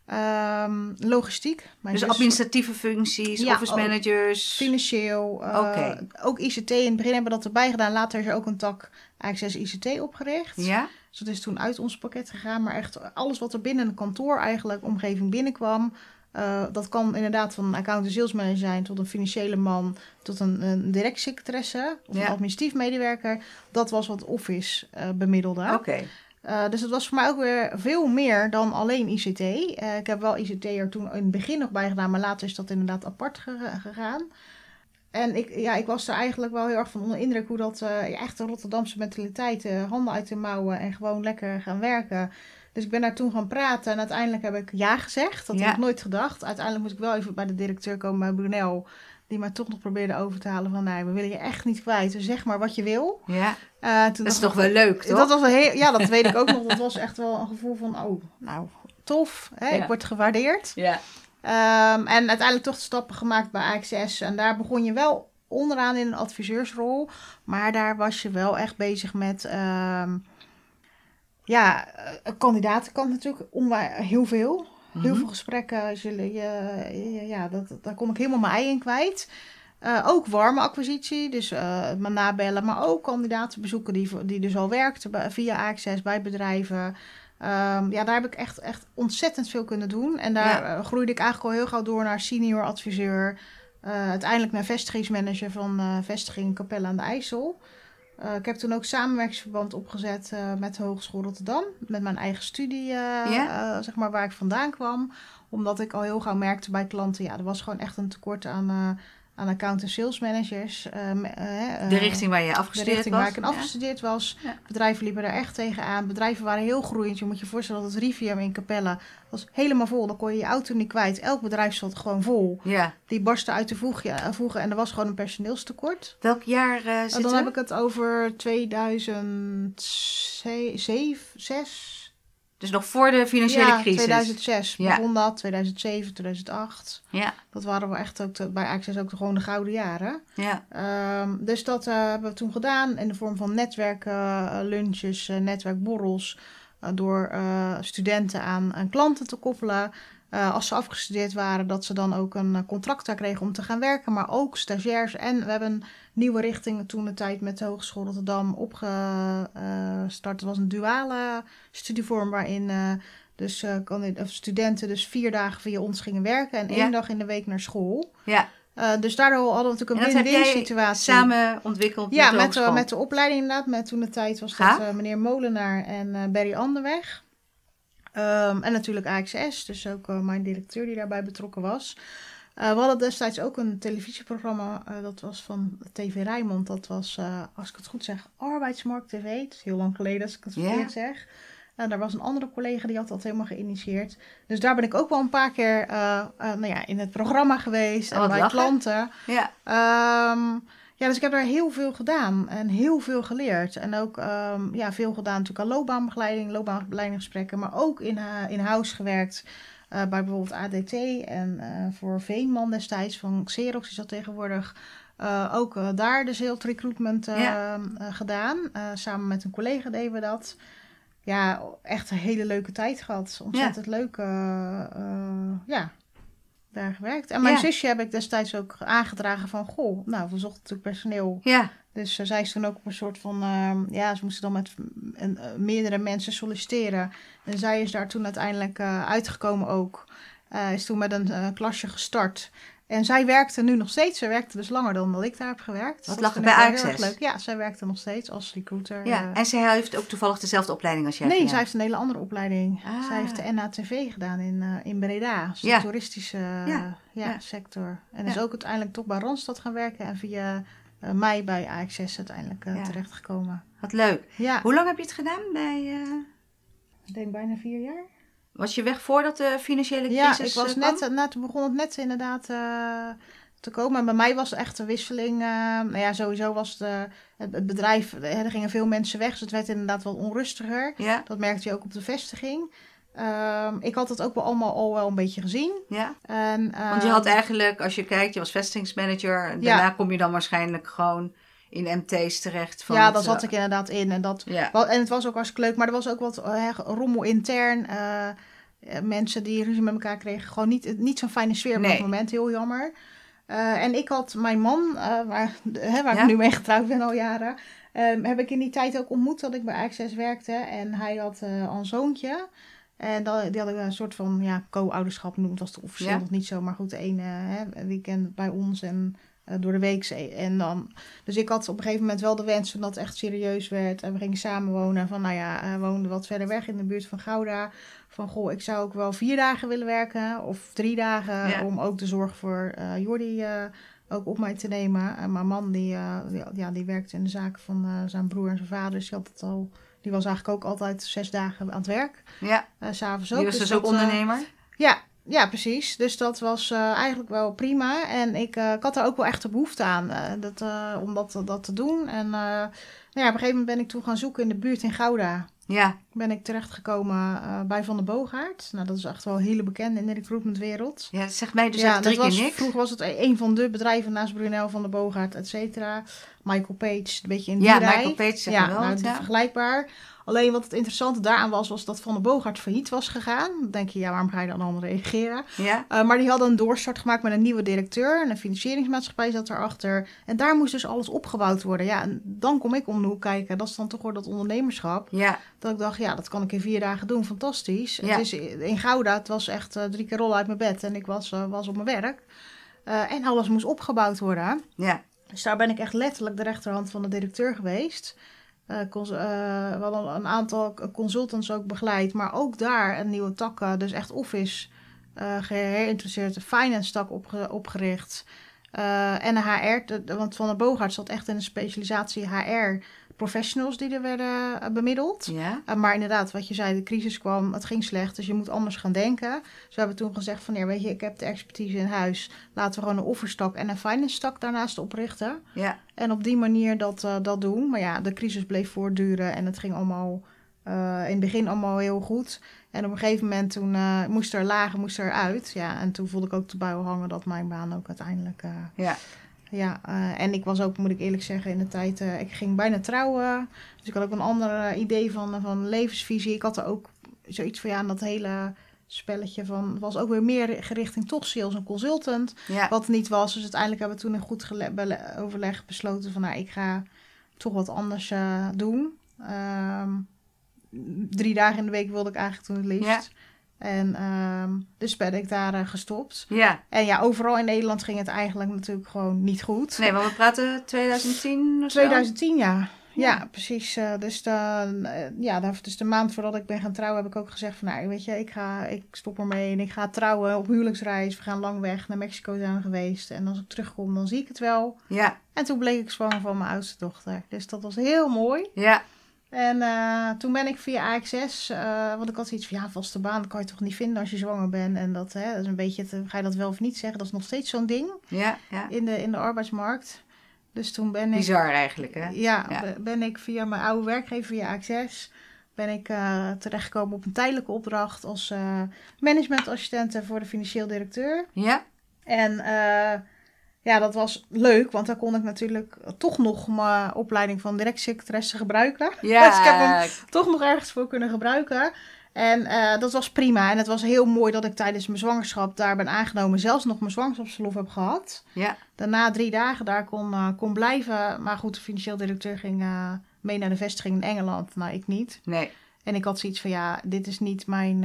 Ehm, logistiek. Mijn Dus zus- administratieve functies, Ja, office ook. managers. Financieel. Oké. Ook ICT. In het begin hebben we dat erbij gedaan. Later is er ook een tak Access ICT opgericht. Ja? Dus dat is toen uit ons pakket gegaan. Maar echt alles wat er binnen een kantoor eigenlijk, omgeving binnenkwam. eh, dat kan inderdaad van een account en sales manager zijn tot een financiële man, tot een, een directiesecretaresse of Ja. een administratief medewerker. Dat was wat Office eh, bemiddelde. Oké. Eh, dus het was voor mij ook weer veel meer dan alleen ICT. Ik heb wel ICT er toen in het begin nog bij gedaan, maar later is dat inderdaad apart ge- gegaan. En ik, ja, ik was er eigenlijk wel heel erg van onder indruk hoe dat ja, echt de Rotterdamse mentaliteit, eh, handen uit de mouwen en gewoon lekker gaan werken. Dus ik ben daar toen gaan praten en uiteindelijk heb ik ja gezegd. Dat Ja. had ik nooit gedacht. Uiteindelijk moest ik wel even bij de directeur komen bij Brunel. Die mij toch nog probeerde over te halen van, nee, we willen je echt niet kwijt. Dus zeg maar wat je wil. Ja, Eh, toen dat is toch wel leuk, toch? dat was een heel, ja, dat weet ik ook nog. Dat was echt wel een gevoel van, oh, nou, tof. Hè? Ja. Ik word gewaardeerd. Ja. Ehm, en uiteindelijk toch de stappen gemaakt bij AXS. En daar begon je wel onderaan in een adviseursrol. Maar daar was je wel echt bezig met... ehm, ja, eh, kandidatenkant natuurlijk. Heel veel. Heel Mhm. veel gesprekken. Zullen je, je- ja, dat, daar kon ik helemaal mijn ei in kwijt. Eh, ook warme acquisitie, dus eh maar nabellen, maar ook kandidaten bezoeken die, die dus al werkten bij- via Access bij bedrijven. Ehm, ja, daar heb ik echt, echt ontzettend veel kunnen doen. En daar Ja. eh, groeide ik eigenlijk al heel gauw door naar senior adviseur. eh, uiteindelijk naar vestigingsmanager van eh vestiging Capelle aan de IJssel. Ik heb toen ook samenwerkingsverband opgezet met de Hogeschool Rotterdam. Met mijn eigen studie, zeg maar, waar ik vandaan kwam. Omdat ik al heel gauw merkte bij klanten, ja, er was gewoon echt een tekort aan, aan account- en sales managers. eh, me- eh, De eh, richting waar je de afgestudeerd richting was. waar ik in Ja. afgestudeerd was. Ja. Bedrijven liepen daar echt tegenaan. Bedrijven waren heel groeiend. Je moet je voorstellen dat het Rivium in Capelle was helemaal vol. Dan kon je je auto niet kwijt. Elk bedrijf zat gewoon vol. Ja. Die barstte uit de eh, voegen en er was gewoon een personeelstekort. Welk jaar En zit dan er? heb ik het over 2007, 6. Dus nog voor de financiële ja, crisis. 2006 Ja. begon dat. 2007, 2008. Ja, Dat waren wel echt ook de- bij Access ook de, gewoon de gouden jaren. ja, Ehm, dus dat eh, hebben we toen gedaan in de vorm van netwerklunches, uh, netwerkborrels. eh, door eh, studenten aan, aan klanten te koppelen. Eh, als ze afgestudeerd waren, dat ze dan ook een eh, contract daar kregen om te gaan werken. Maar ook stagiairs. En we hebben een nieuwe richting toen de tijd met de Hogeschool Rotterdam opgestart. Het was een duale studievorm waarin eh, dus, eh, of studenten dus vier dagen via ons gingen werken. En Ja. één dag in de week naar school. ja. Eh, dus daardoor hadden we natuurlijk En een win-win situatie. samen ontwikkeld ja, met de met, de, met de opleiding inderdaad. Met toen de tijd was dat eh, meneer Molenaar en eh Barry Anderweg. Ehm, en natuurlijk AXS, dus ook eh, mijn directeur die daarbij betrokken was. Eh, we hadden destijds ook een televisieprogramma, eh, dat was van TV Rijnmond. Dat was, als ik het goed zeg, Arbeidsmarkt TV. Het is heel lang geleden als ik het verkeerd zeg. En daar was een andere collega die had dat helemaal geïnitieerd. Dus daar ben ik ook wel een paar keer nou ja, in het programma geweest. Oh, en bij lachen. klanten. Ja, Ehm, ja, dus ik heb daar heel veel gedaan en heel veel geleerd. En ook ehm, ja, veel gedaan natuurlijk aan loopbaanbegeleiding, loopbaanbegeleidingsgesprekken, maar ook in, eh, in house gewerkt. eh, bij bijvoorbeeld ADT en eh, voor Veenman destijds van Xerox is dat tegenwoordig. ook daar dus heel het recruitment Ja. gedaan. Samen met een collega deden we dat. Ja, echt een hele leuke tijd gehad. Ontzettend leuk. eh, eh, ja, daar gewerkt. En mijn Ja. zusje heb ik destijds ook aangedragen van... Goh, nou, we zochten natuurlijk personeel. ja, Dus eh, zij is toen ook op een soort van... ehm, ja, ze moesten dan met een, eh, meerdere mensen solliciteren. En zij is daar toen uiteindelijk eh, uitgekomen ook. Is toen met een klasje gestart. En zij werkte nu nog steeds. Ze werkte dus langer dan dat ik daar heb gewerkt. Wat Dat lag er bij leuk. Ja, zij werkte nog steeds als recruiter. ja. eh. En zij heeft ook toevallig dezelfde opleiding als jij Nee, gedaan. zij heeft een hele andere opleiding. Ah. Zij heeft de NATV gedaan in, eh, in Breda. Dus de Ja. toeristische eh, Ja. sector. En is ook uiteindelijk toch bij Randstad gaan werken. En via mij bij AXS uiteindelijk terechtgekomen. Wat leuk. Ja, Hoe lang heb je het gedaan bij... ik denk bijna vier jaar. Was je weg voordat de financiële Ja, crisis ik was eh, kwam? net, net, begon het net inderdaad eh, te komen. En bij mij was echt een wisseling. eh, nou ja, sowieso was het, eh, het, het bedrijf, eh, er gingen veel mensen weg. Dus het werd inderdaad wat onrustiger. Ja, Dat merkte je ook op de vestiging. Ehm, ik had het ook wel allemaal al wel een beetje gezien. ja. En, Want je had ehm, eigenlijk, als je kijkt, je was. En Ja. daarna kom je dan waarschijnlijk gewoon in MT's terecht. Van ja, het, daar zat eh, ik inderdaad in. En, dat, Ja, en het was ook hartstikke leuk, maar er was ook wat eh, rommel intern. eh, mensen die ruzie met elkaar kregen. Gewoon niet, niet zo'n fijne sfeer op Nee. dat moment. Heel jammer. En ik had mijn man, waar, hè, waar Ja. ik nu mee getrouwd ben al jaren. ehm, heb ik in die tijd ook ontmoet dat ik bij Access werkte. En hij had al een zoontje. En dat, die hadden een soort van ja, co-ouderschap noemt. Dat was officieel Ja. nog niet zo. Maar goed, de ene hè, weekend bij ons en door de week. En dan, dus ik had op een gegeven moment wel de wens dat het echt serieus werd. En we gingen samen wonen. Van nou ja, hij woonde wat verder weg in de buurt van Gouda. Van goh, ik zou ook wel vier dagen willen werken. Of drie dagen. Ja. Om ook de zorg voor eh Jordi eh, ook op mij te nemen. En mijn man die, eh, die, ja, die werkte in de zaken van eh, zijn broer en zijn vader. Dus die, had het al, die was eigenlijk ook altijd zes dagen aan het werk. ja. Uh, S'avonds ook. Die was dus dat, ook eh, ondernemer. ja, ja, precies. Dus dat was eh, eigenlijk wel prima. En ik, eh, ik had er ook wel echt de behoefte aan eh, dat, om dat, dat te doen. En nou ja, op een gegeven moment ben ik toen gaan zoeken in de buurt in Gouda. Ja, Ben ik terechtgekomen bij Van der Boogaard. Nou, dat is echt wel hele bekend in de recruitmentwereld. ja, dat zegt mij dus ja, drie dat was, keer niks. vroeger was het een van de bedrijven naast Brunel van der Boogaard, et cetera. Michael Page, een beetje in die Ja, rij. Michael Page zegt ja, wel nou, ja. vergelijkbaar. Alleen wat het interessante daaraan was, was dat Van der Boogaard failliet was gegaan. Dan denk je, ja, waarom ga je dan allemaal reageren? Ja, Uh, maar die hadden een doorstart gemaakt met een nieuwe directeur. En een financieringsmaatschappij zat erachter. En daar moest dus alles opgebouwd worden. Ja, en dan kom ik om de hoek kijken. Dat is dan toch wel dat ondernemerschap. ja, Dat ik dacht, ja, dat kan ik in vier dagen doen. Fantastisch. Ja. Het is in Gouda, het was echt eh, drie keer rollen uit mijn bed. En ik was, eh, was op mijn werk. En alles moest opgebouwd worden. ja. Dus daar ben ik echt letterlijk de rechterhand van de directeur geweest. Uh, een aantal consultants ook begeleid, maar ook daar een nieuwe tak, dus echt office uh, de finance tak opge opgericht. en de HR, want Van der Boogaard zat echt in een specialisatie HR professionals die er werden uh, bemiddeld. Ja. Uh, maar inderdaad, wat je zei, de crisis kwam, het ging slecht, dus je moet anders gaan denken. Dus we hebben toen gezegd van, ja, weet je, ik heb de expertise in huis. Laten we gewoon een offerstak en een finance stak daarnaast oprichten. Ja. En op die manier dat, uh, dat doen. Maar ja, de crisis bleef voortduren en het ging allemaal in het begin allemaal heel goed. En op een gegeven moment toen moest er lagen, moest er uit. Ja, en toen voelde ik ook de bui hangen dat mijn baan ook uiteindelijk... ja. Ja, uh, en ik was ook, moet ik eerlijk zeggen, in de tijd, uh, ik ging bijna trouwen. Dus ik had ook een ander uh, idee van, van levensvisie. Ik had er ook zoiets van, ja, dat hele spelletje van, was ook weer meer gericht in toch sales en consultant. Ja. Wat niet was. Dus uiteindelijk hebben we toen in goed overleg besloten van, nou, ik ga toch wat anders doen. Um, drie dagen in de week wilde ik eigenlijk toen het liefst. Ja. En um, dus ben ik daar uh, gestopt. Ja. En ja, overal in Nederland ging het eigenlijk natuurlijk gewoon niet goed. Nee, maar we praten 2010 of zo? 2010, ja. Ja, ja precies. Uh, dus, de, uh, ja, dus de maand voordat ik ben gaan trouwen heb ik ook gezegd van... Nou, weet je, ik, ga, ik stop ermee en ik ga trouwen op huwelijksreis. We gaan lang weg naar Mexico zijn geweest. En als ik terugkom, dan zie ik het wel. Ja. En toen bleek ik zwanger van mijn oudste dochter. Dus dat was heel mooi. Ja. En uh, toen ben ik via AXS, uh, want ik had zoiets van ja, vaste baan kan je toch niet vinden als je zwanger bent. En dat, hè, dat is een beetje, te, ga je dat wel of niet zeggen, dat is nog steeds zo'n ding ja, ja. In, de, in de arbeidsmarkt. Dus toen ben ik... Bizar eigenlijk, hè? Ja, ja. ben ik via mijn oude werkgever, via AXS, ben ik uh, terechtgekomen op een tijdelijke opdracht als managementassistent voor de financieel directeur. Ja. En ja, dat was leuk, want daar kon ik natuurlijk toch nog mijn opleiding van directiesecretaresse gebruiken. Ja. dus ik heb hem toch nog ergens voor kunnen gebruiken. En uh, dat was prima. En het was heel mooi dat ik tijdens mijn zwangerschap daar ben aangenomen. Zelfs nog mijn zwangerschapsverlof heb gehad. Ja. Daarna drie dagen daar kon, uh, kon blijven. Maar goed, de financieel directeur ging uh, mee naar de vestiging in Engeland. Nou, ik niet. Nee. En ik had zoiets van, ja, dit is niet mijn...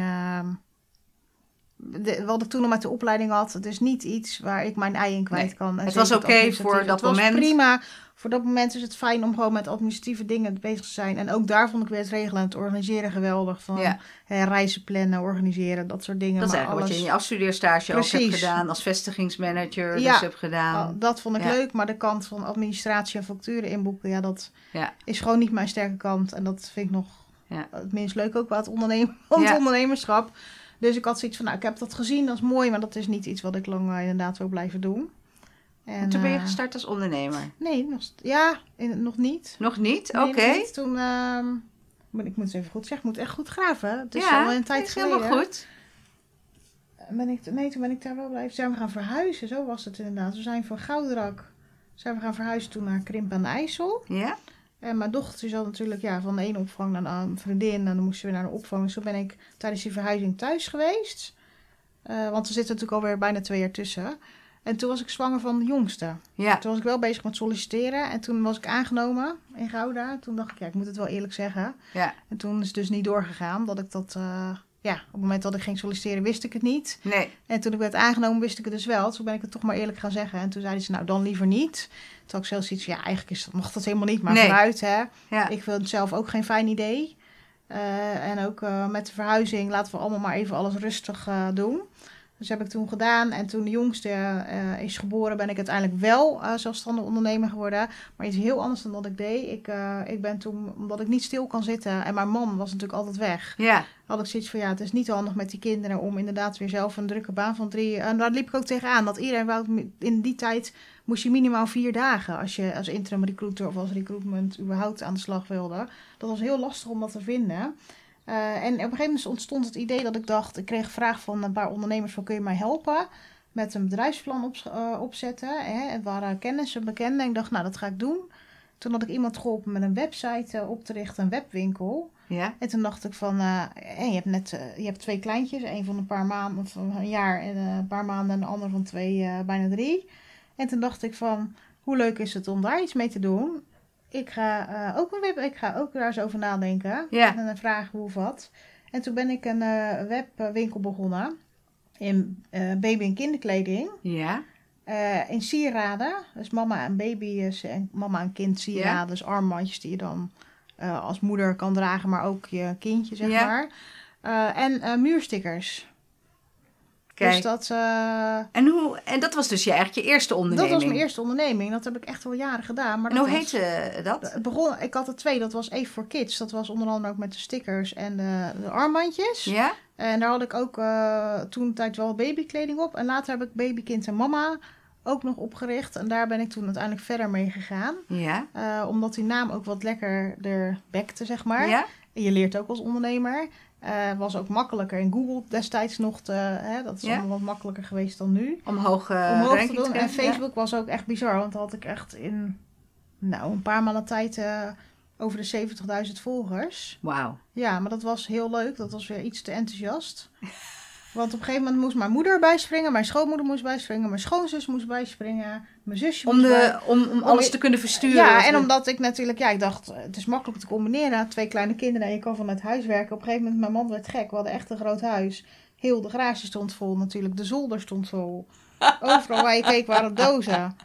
De, wat ik toen nog met de opleiding had, is niet iets waar ik mijn ei in kwijt Nee. kan. En Het was oké voor dat het was moment. prima. Voor dat moment is het fijn om gewoon met administratieve dingen bezig te zijn. En ook daar vond ik weer het regelen en het organiseren geweldig. Van Ja. hè, reizen plannen, organiseren, dat soort dingen. Dat is maar eigenlijk wat je in je afstudeerstage ook hebt Precies. gedaan. Als vestigingsmanager Ja. dus hebt gedaan. Oh, dat vond ik Ja. leuk, maar de kant van administratie en facturen inboeken, ja, dat is gewoon niet mijn sterke kant. En dat vind ik nog het minst leuk ook qua het, ondernemerschap. Dus ik had zoiets van, nou, ik heb dat gezien, dat is mooi, maar dat is niet iets wat ik lang eh, inderdaad wil blijven doen. En, En toen ben je eh, gestart als ondernemer. Nee, nog, ja, in, nog niet. Nog niet? Nee, Oké. Toen, ehm, ik moet het even goed zeggen, ik moet echt goed graven. Het is ja, al een tijd is geleden. helemaal goed. Ben ik, nee, toen ben ik daar wel blijven. Zijn we gaan verhuizen, zo was het inderdaad. We zijn van Goudrak, zijn we gaan verhuizen toen naar Krimp aan de IJssel. Ja? En mijn dochter zat natuurlijk ja, van de ene opvang naar een vriendin. En dan moesten we naar de opvang. Dus toen ben ik tijdens die verhuizing thuis geweest. Eh, want er zitten natuurlijk alweer bijna twee jaar tussen. En toen was ik zwanger van de jongste. Ja. Toen was ik wel bezig met solliciteren. En toen was ik aangenomen in Gouda. Toen dacht ik, ja, ik moet het wel eerlijk zeggen. Ja. En toen is het dus niet doorgegaan. Dat ik dat, eh, ja, op het moment dat ik ging solliciteren wist ik het niet. Nee. En toen ik werd aangenomen wist ik het dus wel. Toen ben ik het toch maar eerlijk gaan zeggen. En toen zeiden ze, nou dan liever niet. Toen ik zelfs iets van, ja, eigenlijk is dat, mocht dat helemaal niet. Maar Nee. vooruit, hè. Ja. Ik vind het zelf ook geen fijn idee. Eh, en ook eh, met de verhuizing laten we allemaal maar even alles rustig eh, doen. Dus heb ik toen gedaan. En toen de jongste eh, is geboren, ben ik uiteindelijk wel eh, zelfstandig ondernemer geworden. Maar iets heel anders dan dat ik deed. Ik, eh, ik ben toen, omdat ik niet stil kan zitten. En mijn man was natuurlijk altijd weg. Ja. Had ik zoiets van ja, het is niet handig met die kinderen om inderdaad weer zelf een drukke baan van drie. En daar liep ik ook tegenaan. Dat iedereen wou, in die tijd moest je minimaal vier dagen als je als interim recruiter of als recruitment überhaupt aan de slag wilde. Dat was heel lastig om dat te vinden. Eh, en op een gegeven moment ontstond het idee dat ik dacht, ik kreeg vraag van een paar ondernemers van kun je mij helpen met een bedrijfsplan op, eh, opzetten. Hè? Het waren kennissen, bekenden. En ik dacht, nou dat ga ik doen. Toen had ik iemand geholpen met een website eh, op te richten, een webwinkel. Ja. En toen dacht ik van, hé, je hebt net je hebt twee kleintjes. Een van een paar maanden, of een jaar en een paar maanden en de ander van twee, bijna drie. En toen dacht ik van, hoe leuk is het om daar iets mee te doen? Ik ga eh, ook een web, ik ga ook daar eens over nadenken. Ja. En dan vragen hoe wat. En toen ben ik een eh, webwinkel begonnen in eh, baby- en kinderkleding. Ja. In sieraden, dus mama en baby is- en mama en kind sieraden, Ja. dus armbandjes die je dan als moeder kan dragen, maar ook je kindje, zeg Ja. maar. En muurstickers. Kijk. Dus dat, eh, En, hoe, en dat was dus je, eigenlijk je eerste onderneming. dat was mijn eerste onderneming. Dat heb ik echt wel jaren gedaan. Maar En hoe was- heette dat? Het begon, ik had er twee, dat was even voor kids. Dat was onder andere ook met de stickers en de, de armbandjes. Ja? En daar had ik ook eh, toen tijd wel babykleding op. En later heb ik baby, kind en mama ook nog opgericht. En daar ben ik toen uiteindelijk verder mee gegaan. Ja? Eh, omdat die naam ook wat lekkerder bekte, zeg maar. Ja? En je leert ook als ondernemer. Eh was ook makkelijker in Google destijds nog te... Hè, dat is allemaal wat makkelijker geweest dan nu. Omhoog, eh Omhoog te doen. En ja. Facebook was ook echt bizar. Want dan had ik echt in nou, een paar maanden tijd eh, over de 70.000 volgers. Wauw. Ja, maar dat was heel leuk. Dat was weer iets te enthousiast. Want op een gegeven moment moest mijn moeder bijspringen. Mijn schoonmoeder moest bijspringen. Mijn schoonzus moest bijspringen. Mijn zusje Om, moest bij- de, om, om alles te kunnen versturen. ja, en omdat ik natuurlijk, ja, ik dacht, eh, het is makkelijk te combineren. Twee kleine kinderen en je kan vanuit huis werken. Op een gegeven moment, mijn man werd gek. We hadden echt een groot huis. Heel de garage stond vol natuurlijk. De zolder stond vol. Overal waar je keek waren dozen.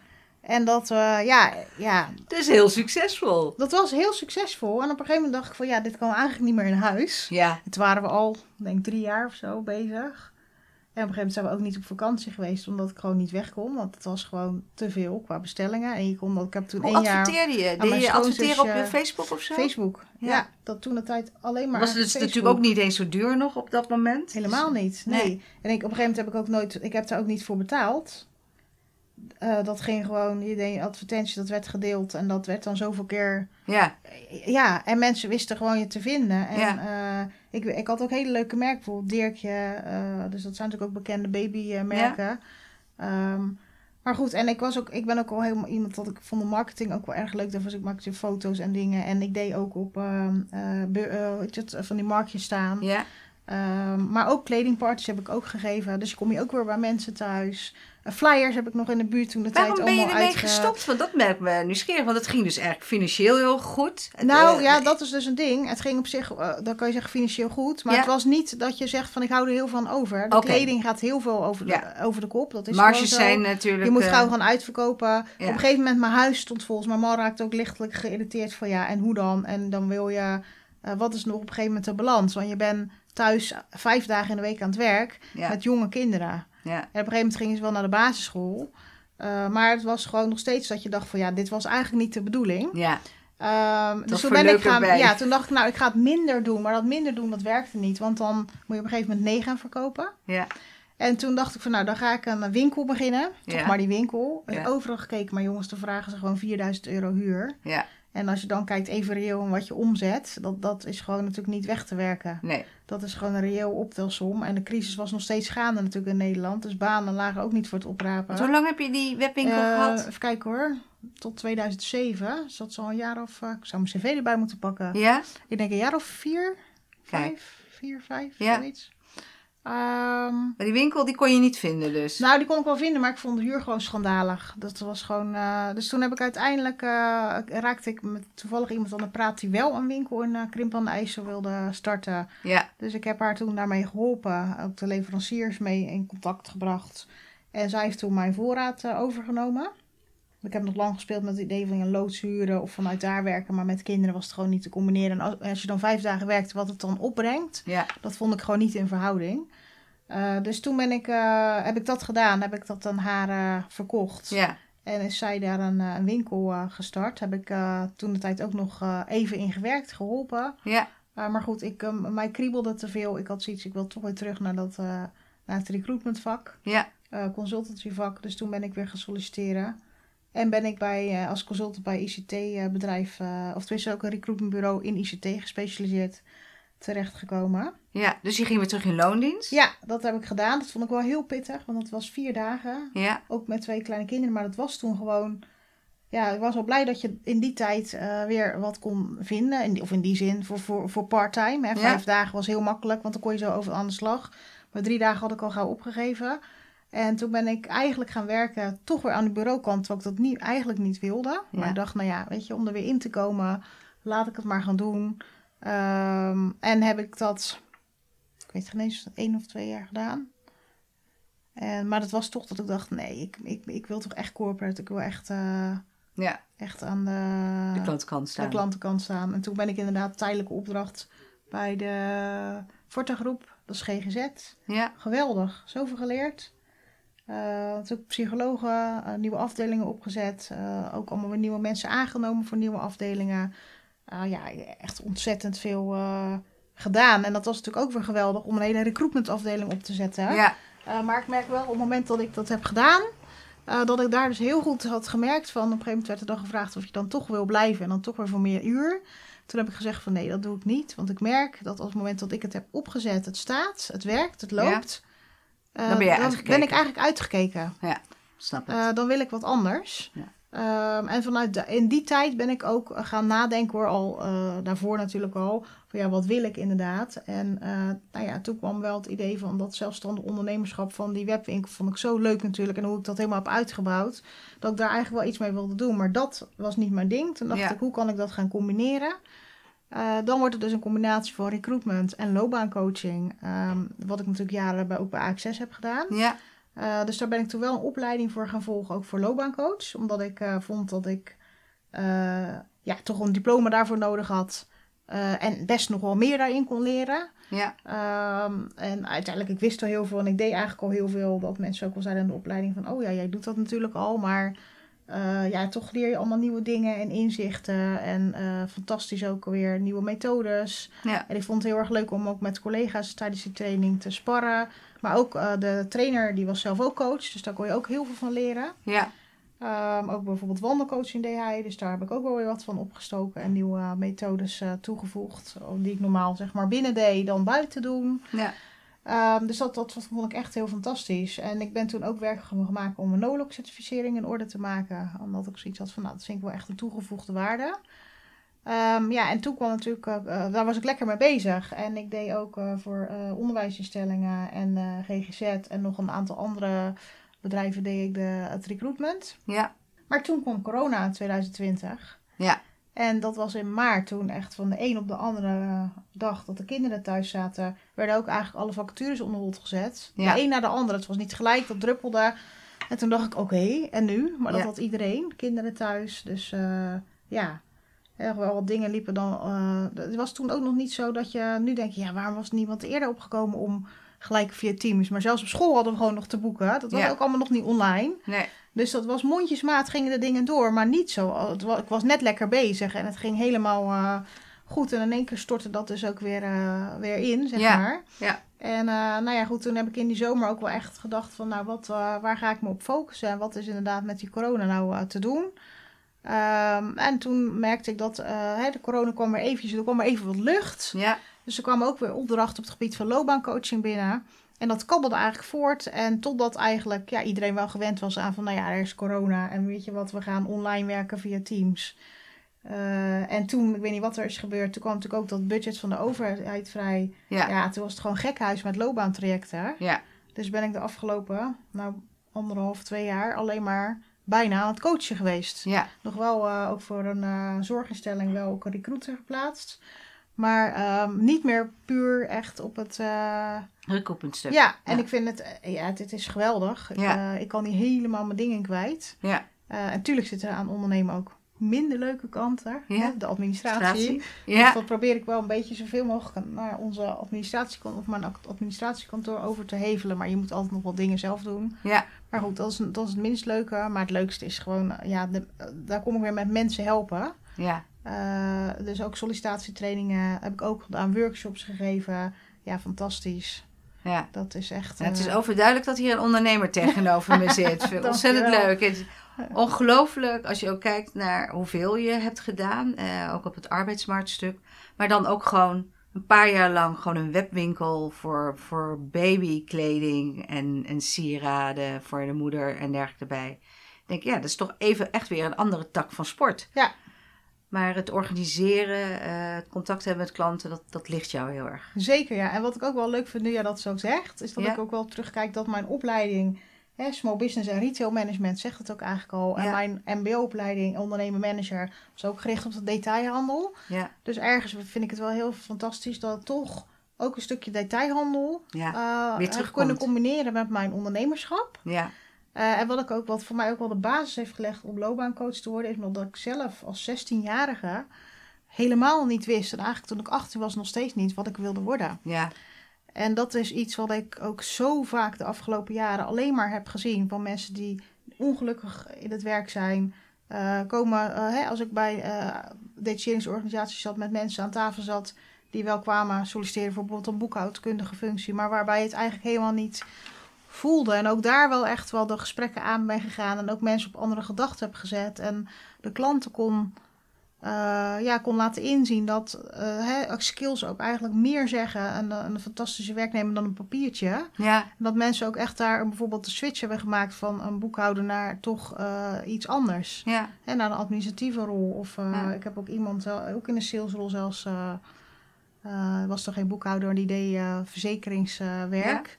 En dat, eh, ja, ja, Het is heel succesvol. dat was heel succesvol. En op een gegeven moment dacht ik van, ja, dit kan eigenlijk niet meer in huis. Ja. Toen waren we al, denk ik, drie jaar of zo bezig. En op een gegeven moment zijn we ook niet op vakantie geweest, omdat ik gewoon niet weg kon. Want het was gewoon te veel qua bestellingen. En je kon dat, ik heb toen Hoe één jaar... adverteerde je? Deed je adverteren op je Facebook of zo? Facebook. Ja. Ja. dat toen de tijd alleen maar. Was het dus natuurlijk ook niet eens zo duur nog op dat moment? Helemaal niet. Nee. Nee. En ik, op een gegeven moment heb ik ook nooit. Ik heb daar ook niet voor betaald. Eh, dat ging gewoon. Je deed advertentie, dat werd gedeeld. En dat werd dan zoveel keer. Ja. Ja, en mensen wisten gewoon je te vinden. En Ja. eh, ik, ik had ook hele leuke merken. Bijvoorbeeld Dirkje. eh, dus dat zijn natuurlijk ook bekende babymerken. Ehm, maar goed, en ik, was ook, ik ben ook al helemaal iemand dat ik vond de marketing ook wel erg leuk. Dus ik maakte foto's en dingen. En ik deed ook op ehm, eh, eh, het, van die marktjes staan. Ja. Ehm, maar ook kledingparties heb ik ook gegeven. Dus kom je ook weer bij mensen thuis. Eh, flyers heb ik nog in de buurt toen de Waarom tijd ben je allemaal ermee uitge- gestopt? Want dat merkt me nieuwsgierig. Want het ging dus eigenlijk financieel heel goed. Nou eh, ja, dat is dus een ding. Het ging op zich, eh, dan kan je zeggen financieel goed. Maar Ja. het was niet dat je zegt van ik hou er heel van over. De kleding gaat heel veel over de, Ja. over de kop. Dat is Marges zijn natuurlijk... Je moet eh, gauw gaan uitverkopen. ja. Op een gegeven moment, mijn huis stond vol. Dus mijn man raakte ook lichtelijk geïrriteerd van ja, en hoe dan? En dan wil je, eh, wat is nog op een gegeven moment de balans? Want je bent thuis vijf dagen in de week aan het werk met jonge kinderen. Ja. En op een gegeven moment gingen ze wel naar de basisschool. Eh, maar het was gewoon nog steeds dat je dacht van ja, dit was eigenlijk niet de bedoeling. ja. Ehm, dus toen ben ik gaan, ja, toen dacht ik nou, ik ga het minder doen. Maar dat minder doen, dat werkte niet. Want dan moet je op een gegeven moment nee gaan verkopen. Ja. En toen dacht ik van nou, dan ga ik een winkel beginnen. Toch Ja. maar die winkel. Ja. overal gekeken, maar jongens, dan vragen ze gewoon 4000 euro huur. Ja. En als je dan kijkt even reëel en wat je omzet, dat, dat is gewoon natuurlijk niet weg te werken. Nee. Dat is gewoon een reëel optelsom. En de crisis was nog steeds gaande natuurlijk in Nederland. Dus banen lagen ook niet voor het oprapen. Hoe lang heb je die webwinkel Eh, gehad? Even kijken hoor. Tot 2007. Dus dat is al een jaar of... eh, ik zou mijn cv erbij moeten pakken. Ja? Ik denk een jaar of vier, vijf, vier, vijf, Ja. zoiets. Ehm, Maar die winkel die kon je niet vinden dus. nou, die kon ik wel vinden, maar ik vond de huur gewoon schandalig. Dat was gewoon... eh, dus toen heb ik uiteindelijk... eh, raakte ik met toevallig iemand aan de praat die wel een winkel in uh, Krimp aan de IJssel wilde starten. Ja. Dus ik heb haar toen daarmee geholpen. Ook de leveranciers mee in contact gebracht. En zij heeft toen mijn voorraad overgenomen. Ik heb nog lang gespeeld met het idee van een loods huren of vanuit daar werken. Maar met kinderen was het gewoon niet te combineren. En als, je dan vijf dagen werkt, wat het dan opbrengt, Ja. dat vond ik gewoon niet in verhouding. Eh, dus toen ben ik, eh, heb ik dat gedaan. Heb ik dat aan haar eh, verkocht. Ja. En is zij daar een, een winkel gestart. Heb ik toen de tijd ook nog even in gewerkt, geholpen. Ja. Maar goed, ik, um, mij kriebelde te veel. Ik had zoiets, ik wil toch weer terug naar, dat, naar het recruitmentvak, Ja. consultancyvak. Dus toen ben ik weer gaan solliciteren. En ben ik bij, uh, als consultant bij ICT-bedrijf, of tenminste ook een recruitmentbureau in ICT gespecialiseerd, terechtgekomen. Ja, dus je ging weer terug in loondienst? Ja, dat heb ik gedaan. Dat vond ik wel heel pittig, want het was vier dagen. Ja. Ook met twee kleine kinderen, maar dat was toen gewoon... Ja, ik was wel blij dat je in die tijd uh, weer wat kon vinden. In die, of in die zin, voor, voor, voor part-time. Vijf ja. dagen was heel makkelijk, want dan kon je zo over aan de slag. Maar drie dagen had ik al gauw opgegeven. En toen ben ik eigenlijk gaan werken, toch weer aan de bureaukant, terwijl ik dat niet, eigenlijk niet wilde. Ja. Maar ik dacht, nou ja, weet je, om er weer in te komen, laat ik het maar gaan doen. Um, en heb ik dat, ik weet geen eens, één of twee jaar gedaan. En, maar dat was toch dat ik dacht, nee, ik, ik, ik wil toch echt corporate. Ik wil echt, uh, ja. echt aan de, de klantenkant staan. De klantenkant staan. En toen ben ik inderdaad tijdelijke opdracht bij de Forta Groep. Dat is GGZ. Ja. Geweldig. Zoveel geleerd. Uh, ook psychologen, uh, nieuwe afdelingen opgezet. Uh, ook allemaal weer nieuwe mensen aangenomen voor nieuwe afdelingen. ja, echt ontzettend veel gedaan. En dat was natuurlijk ook weer geweldig om een hele recruitmentafdeling op te zetten. Ja. maar ik merk wel op het moment dat ik dat heb gedaan, dat ik daar dus heel goed had gemerkt van. Op een gegeven moment werd er dan gevraagd of je dan toch wil blijven en dan toch weer voor meer uur. Toen heb ik gezegd van nee, dat doe ik niet. Want ik merk dat op het moment dat ik het heb opgezet, het staat, het werkt, het loopt. Ja. Dan ben, dan ben ik eigenlijk uitgekeken. Ja, snap het. dan wil ik wat anders. Ja. Um, en vanuit de, in die tijd ben ik ook gaan nadenken hoor, al uh, daarvoor natuurlijk al, van ja, wat wil ik inderdaad? En uh, nou ja, toen kwam wel het idee van dat zelfstandig ondernemerschap van die webwinkel, vond ik zo leuk natuurlijk. En hoe ik dat helemaal heb uitgebouwd, dat ik daar eigenlijk wel iets mee wilde doen. Maar dat was niet mijn ding. Toen dacht Ja. ik, hoe kan ik dat gaan combineren? Uh, dan wordt het dus een combinatie van recruitment en loopbaancoaching. Um, wat ik natuurlijk jaren bij, ook bij AXS heb gedaan. Ja, Uh, dus daar ben ik toen wel een opleiding voor gaan volgen, ook voor loopbaancoach. Omdat ik uh, vond dat ik ja, toch een diploma daarvoor nodig had. En best nog wel meer daarin kon leren. ja, Um, en uiteindelijk, ik wist al heel veel en ik deed eigenlijk al heel veel. Dat mensen ook wel zeiden in de opleiding van, oh ja, jij doet dat natuurlijk al. Maar uh, ja, toch leer je allemaal nieuwe dingen en inzichten. En uh, fantastisch ook weer nieuwe methodes. ja, En ik vond het heel erg leuk om ook met collega's tijdens die training te sparren. Maar ook uh, de trainer, die was zelf ook coach. Dus daar kon je ook heel veel van leren. ja, Um, ook bijvoorbeeld wandelcoaching deed hij. Dus daar heb ik ook wel weer wat van opgestoken. En nieuwe methodes toegevoegd. Die ik normaal zeg maar binnen deed, dan buiten doen. ja, Um, dus dat, dat vond ik echt heel fantastisch. En ik ben toen ook werk gaan maken om een NOLOC certificering in orde te maken. Omdat ik zoiets had van, nou, dat vind ik wel echt een toegevoegde waarde. Um, ja, en toen kwam natuurlijk, uh, daar was ik lekker mee bezig. En ik deed ook uh, voor uh, onderwijsinstellingen en GGZ en nog een aantal andere bedrijven deed ik de, het recruitment. ja, Maar toen kwam corona in 2020. ja, En dat was in maart toen echt van de een op de andere dag dat de kinderen thuis zaten, werden ook eigenlijk alle vacatures onder hold gezet. Ja. De een na de andere. Het was niet gelijk, dat druppelde. En toen dacht ik, oké, en nu? Maar dat Ja. had iedereen, kinderen thuis. Dus eh, ja, echt wel wat dingen liepen dan. eh, het was toen ook nog niet zo dat je nu denkt, ja, waarom was niemand eerder opgekomen om gelijk via Teams? Maar zelfs op school hadden we gewoon nog te boeken. Dat was Ja. ook allemaal nog niet online. nee, Dus dat was mondjesmaat, gingen de dingen door, maar niet zo. Het wa- Ik was net lekker bezig en het ging helemaal eh, goed. En in één keer stortte dat dus ook weer, eh, weer in, zeg Ja, maar. ja. En eh, nou ja, goed, toen heb ik in die zomer ook wel echt gedacht van, nou, wat, eh, waar ga ik me op focussen? En wat is inderdaad met die corona nou te doen? Ehm, en toen merkte ik dat de corona kwam weer eventjes, er kwam er even wat lucht. ja, Dus er kwamen ook weer opdrachten op het gebied van loopbaancoaching binnen. En dat kabbelde eigenlijk voort. En totdat eigenlijk ja, iedereen wel gewend was aan van, nou ja, er is corona. En weet je wat, we gaan online werken via Teams. Uh, en toen, ik weet niet wat er is gebeurd, toen kwam natuurlijk ook dat budget van de overheid vrij. ja, Ja, toen was het gewoon gekhuis met loopbaantrajecten. ja, Dus ben ik de afgelopen, nou, anderhalf, twee jaar alleen maar bijna aan het coachen geweest. ja, Nog wel uh, ook voor een uh, zorginstelling wel ook een recruiter geplaatst. Maar um, niet meer puur echt op het... Uh... recruitmentstuk. Ja, en ik vind het... Ja, dit is geweldig. Ja. Ik, ik kan hier helemaal mijn dingen kwijt. Ja, en tuurlijk zitten er aan ondernemen ook minder leuke kanten. Ja. Hè? De administratie. Administratie. Dus ja, dat probeer ik wel een beetje zoveel mogelijk naar onze administratiekantoor of mijn administratiekantoor over te hevelen. Maar je moet altijd nog wel dingen zelf doen. ja, Maar goed, dat is, dat is het minst leuke. Maar het leukste is gewoon, ja, de, daar kom ik weer met mensen helpen. ja, Uh, dus ook sollicitatietrainingen heb ik ook gedaan, workshops gegeven. Ja, fantastisch. ja. Dat is echt. Ja, het is overduidelijk dat hier een ondernemer tegenover me zit. Ontzettend leuk. Ongelooflijk als je ook kijkt naar hoeveel je hebt gedaan. eh, ook op het arbeidsmarktstuk. Maar dan ook gewoon een paar jaar lang gewoon een webwinkel voor, voor babykleding en, en sieraden voor de moeder en dergelijke erbij. Ik denk, ja, dat is toch even echt weer een andere tak van sport. Ja. Maar het organiseren, eh, het contact hebben met klanten, dat, dat ligt jou heel erg. Zeker, ja. En wat ik ook wel leuk vind nu jij dat zo zegt, is dat Ja. ik ook wel terugkijk dat mijn opleiding, hè, Small Business en Retail Management, zegt het ook eigenlijk al. En mijn MBO-opleiding, ondernemen manager, was ook gericht op de detailhandel. Ja, Dus ergens vind ik het wel heel fantastisch dat toch ook een stukje detailhandel Ja, eh, weer heb terugkomt. kunnen combineren met mijn ondernemerschap. ja, Eh, en wat ik ook, wat voor mij ook wel de basis heeft gelegd om loopbaancoach te worden, is omdat ik zelf als 16-jarige helemaal niet wist, en eigenlijk toen ik 18 was nog steeds niet, wat ik wilde worden. ja, En dat is iets wat ik ook zo vaak de afgelopen jaren alleen maar heb gezien van mensen die ongelukkig in het werk zijn. eh, komen, eh, als ik bij eh detacheringsorganisaties zat, met mensen aan tafel zat die wel kwamen solliciteren voor bijvoorbeeld een boekhoudkundige functie, maar waarbij het eigenlijk helemaal niet voelde. En ook daar wel echt wel de gesprekken aan ben gegaan en ook mensen op andere gedachten heb gezet. En de klanten kon, eh, ja, kon laten inzien dat eh, skills ook eigenlijk meer zeggen een, een fantastische werknemer dan een papiertje. ja, dat mensen ook echt daar bijvoorbeeld de switch hebben gemaakt van een boekhouder naar toch eh, iets anders. ja, naar een administratieve rol. Of eh, Ja. ik heb ook iemand, eh, ook in een salesrol zelfs, eh eh, was toch geen boekhouder, die deed eh, verzekeringswerk.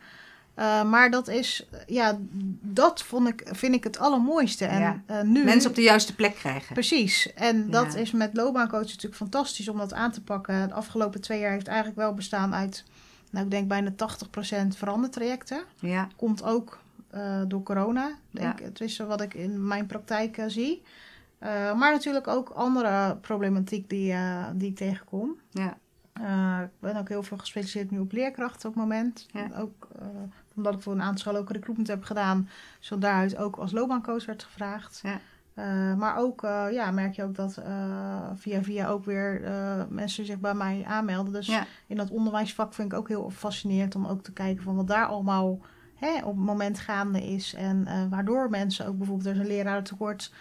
Eh, maar dat is, ja, dat vond ik, vind ik het allermooiste. En Ja. eh, nu... mensen op de juiste plek krijgen. Precies. En dat is met loopbaancoach natuurlijk fantastisch om dat aan te pakken. De afgelopen twee jaar heeft eigenlijk wel bestaan uit, nou ik denk bijna 80% verandertrajecten. Ja, Komt ook eh, door corona. Denk, Ja. Het is wat ik in mijn praktijk zie. Maar natuurlijk ook andere problematiek die, die ik tegenkom. ja, ik ben ook heel veel gespecialiseerd nu op leerkrachten op het moment. Ja. Ook omdat ik voor een aantal scholen ook recruitment heb gedaan. Zodat daaruit ook als loopbaancoach werd gevraagd. Ja. Eh, maar ook eh, ja, merk je ook dat eh, via via ook weer mensen zich bij mij aanmelden. Dus ja, in dat onderwijsvak vind ik ook heel fascinerend om ook te kijken van wat daar allemaal hè, op het moment gaande is. En waardoor mensen ook bijvoorbeeld, er is een lerarentekort.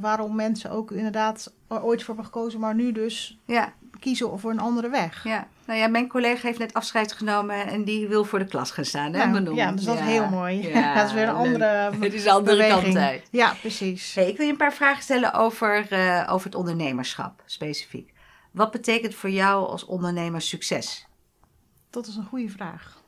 waarom mensen ook inderdaad er ooit voor hebben gekozen, maar nu dus ja, kiezen voor een andere weg. ja. Nou ja, mijn collega heeft net afscheid genomen en die wil voor de klas gaan staan. Hè, Nou, ja, dus dat is heel mooi. Ja, dat is weer een andere Het is de andere beweging. kant uit. Ja, precies. Hey, ik wil je een paar vragen stellen over, eh, over het ondernemerschap specifiek. Wat betekent voor jou als ondernemer succes? Dat is een goede vraag.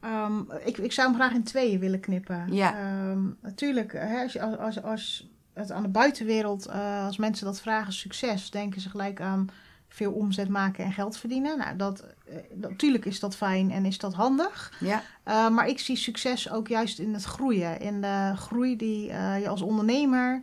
Ehm, ik, ik zou hem graag in tweeën willen knippen. Ja. Ehm, natuurlijk, hè, als, als, als het aan de buitenwereld, eh, als mensen dat vragen, succes, denken ze gelijk aan veel omzet maken en geld verdienen. Nou, dat, eh, natuurlijk is dat fijn en is dat handig. Ja, Uh, maar ik zie succes ook juist in het groeien. In de groei die uh, je als ondernemer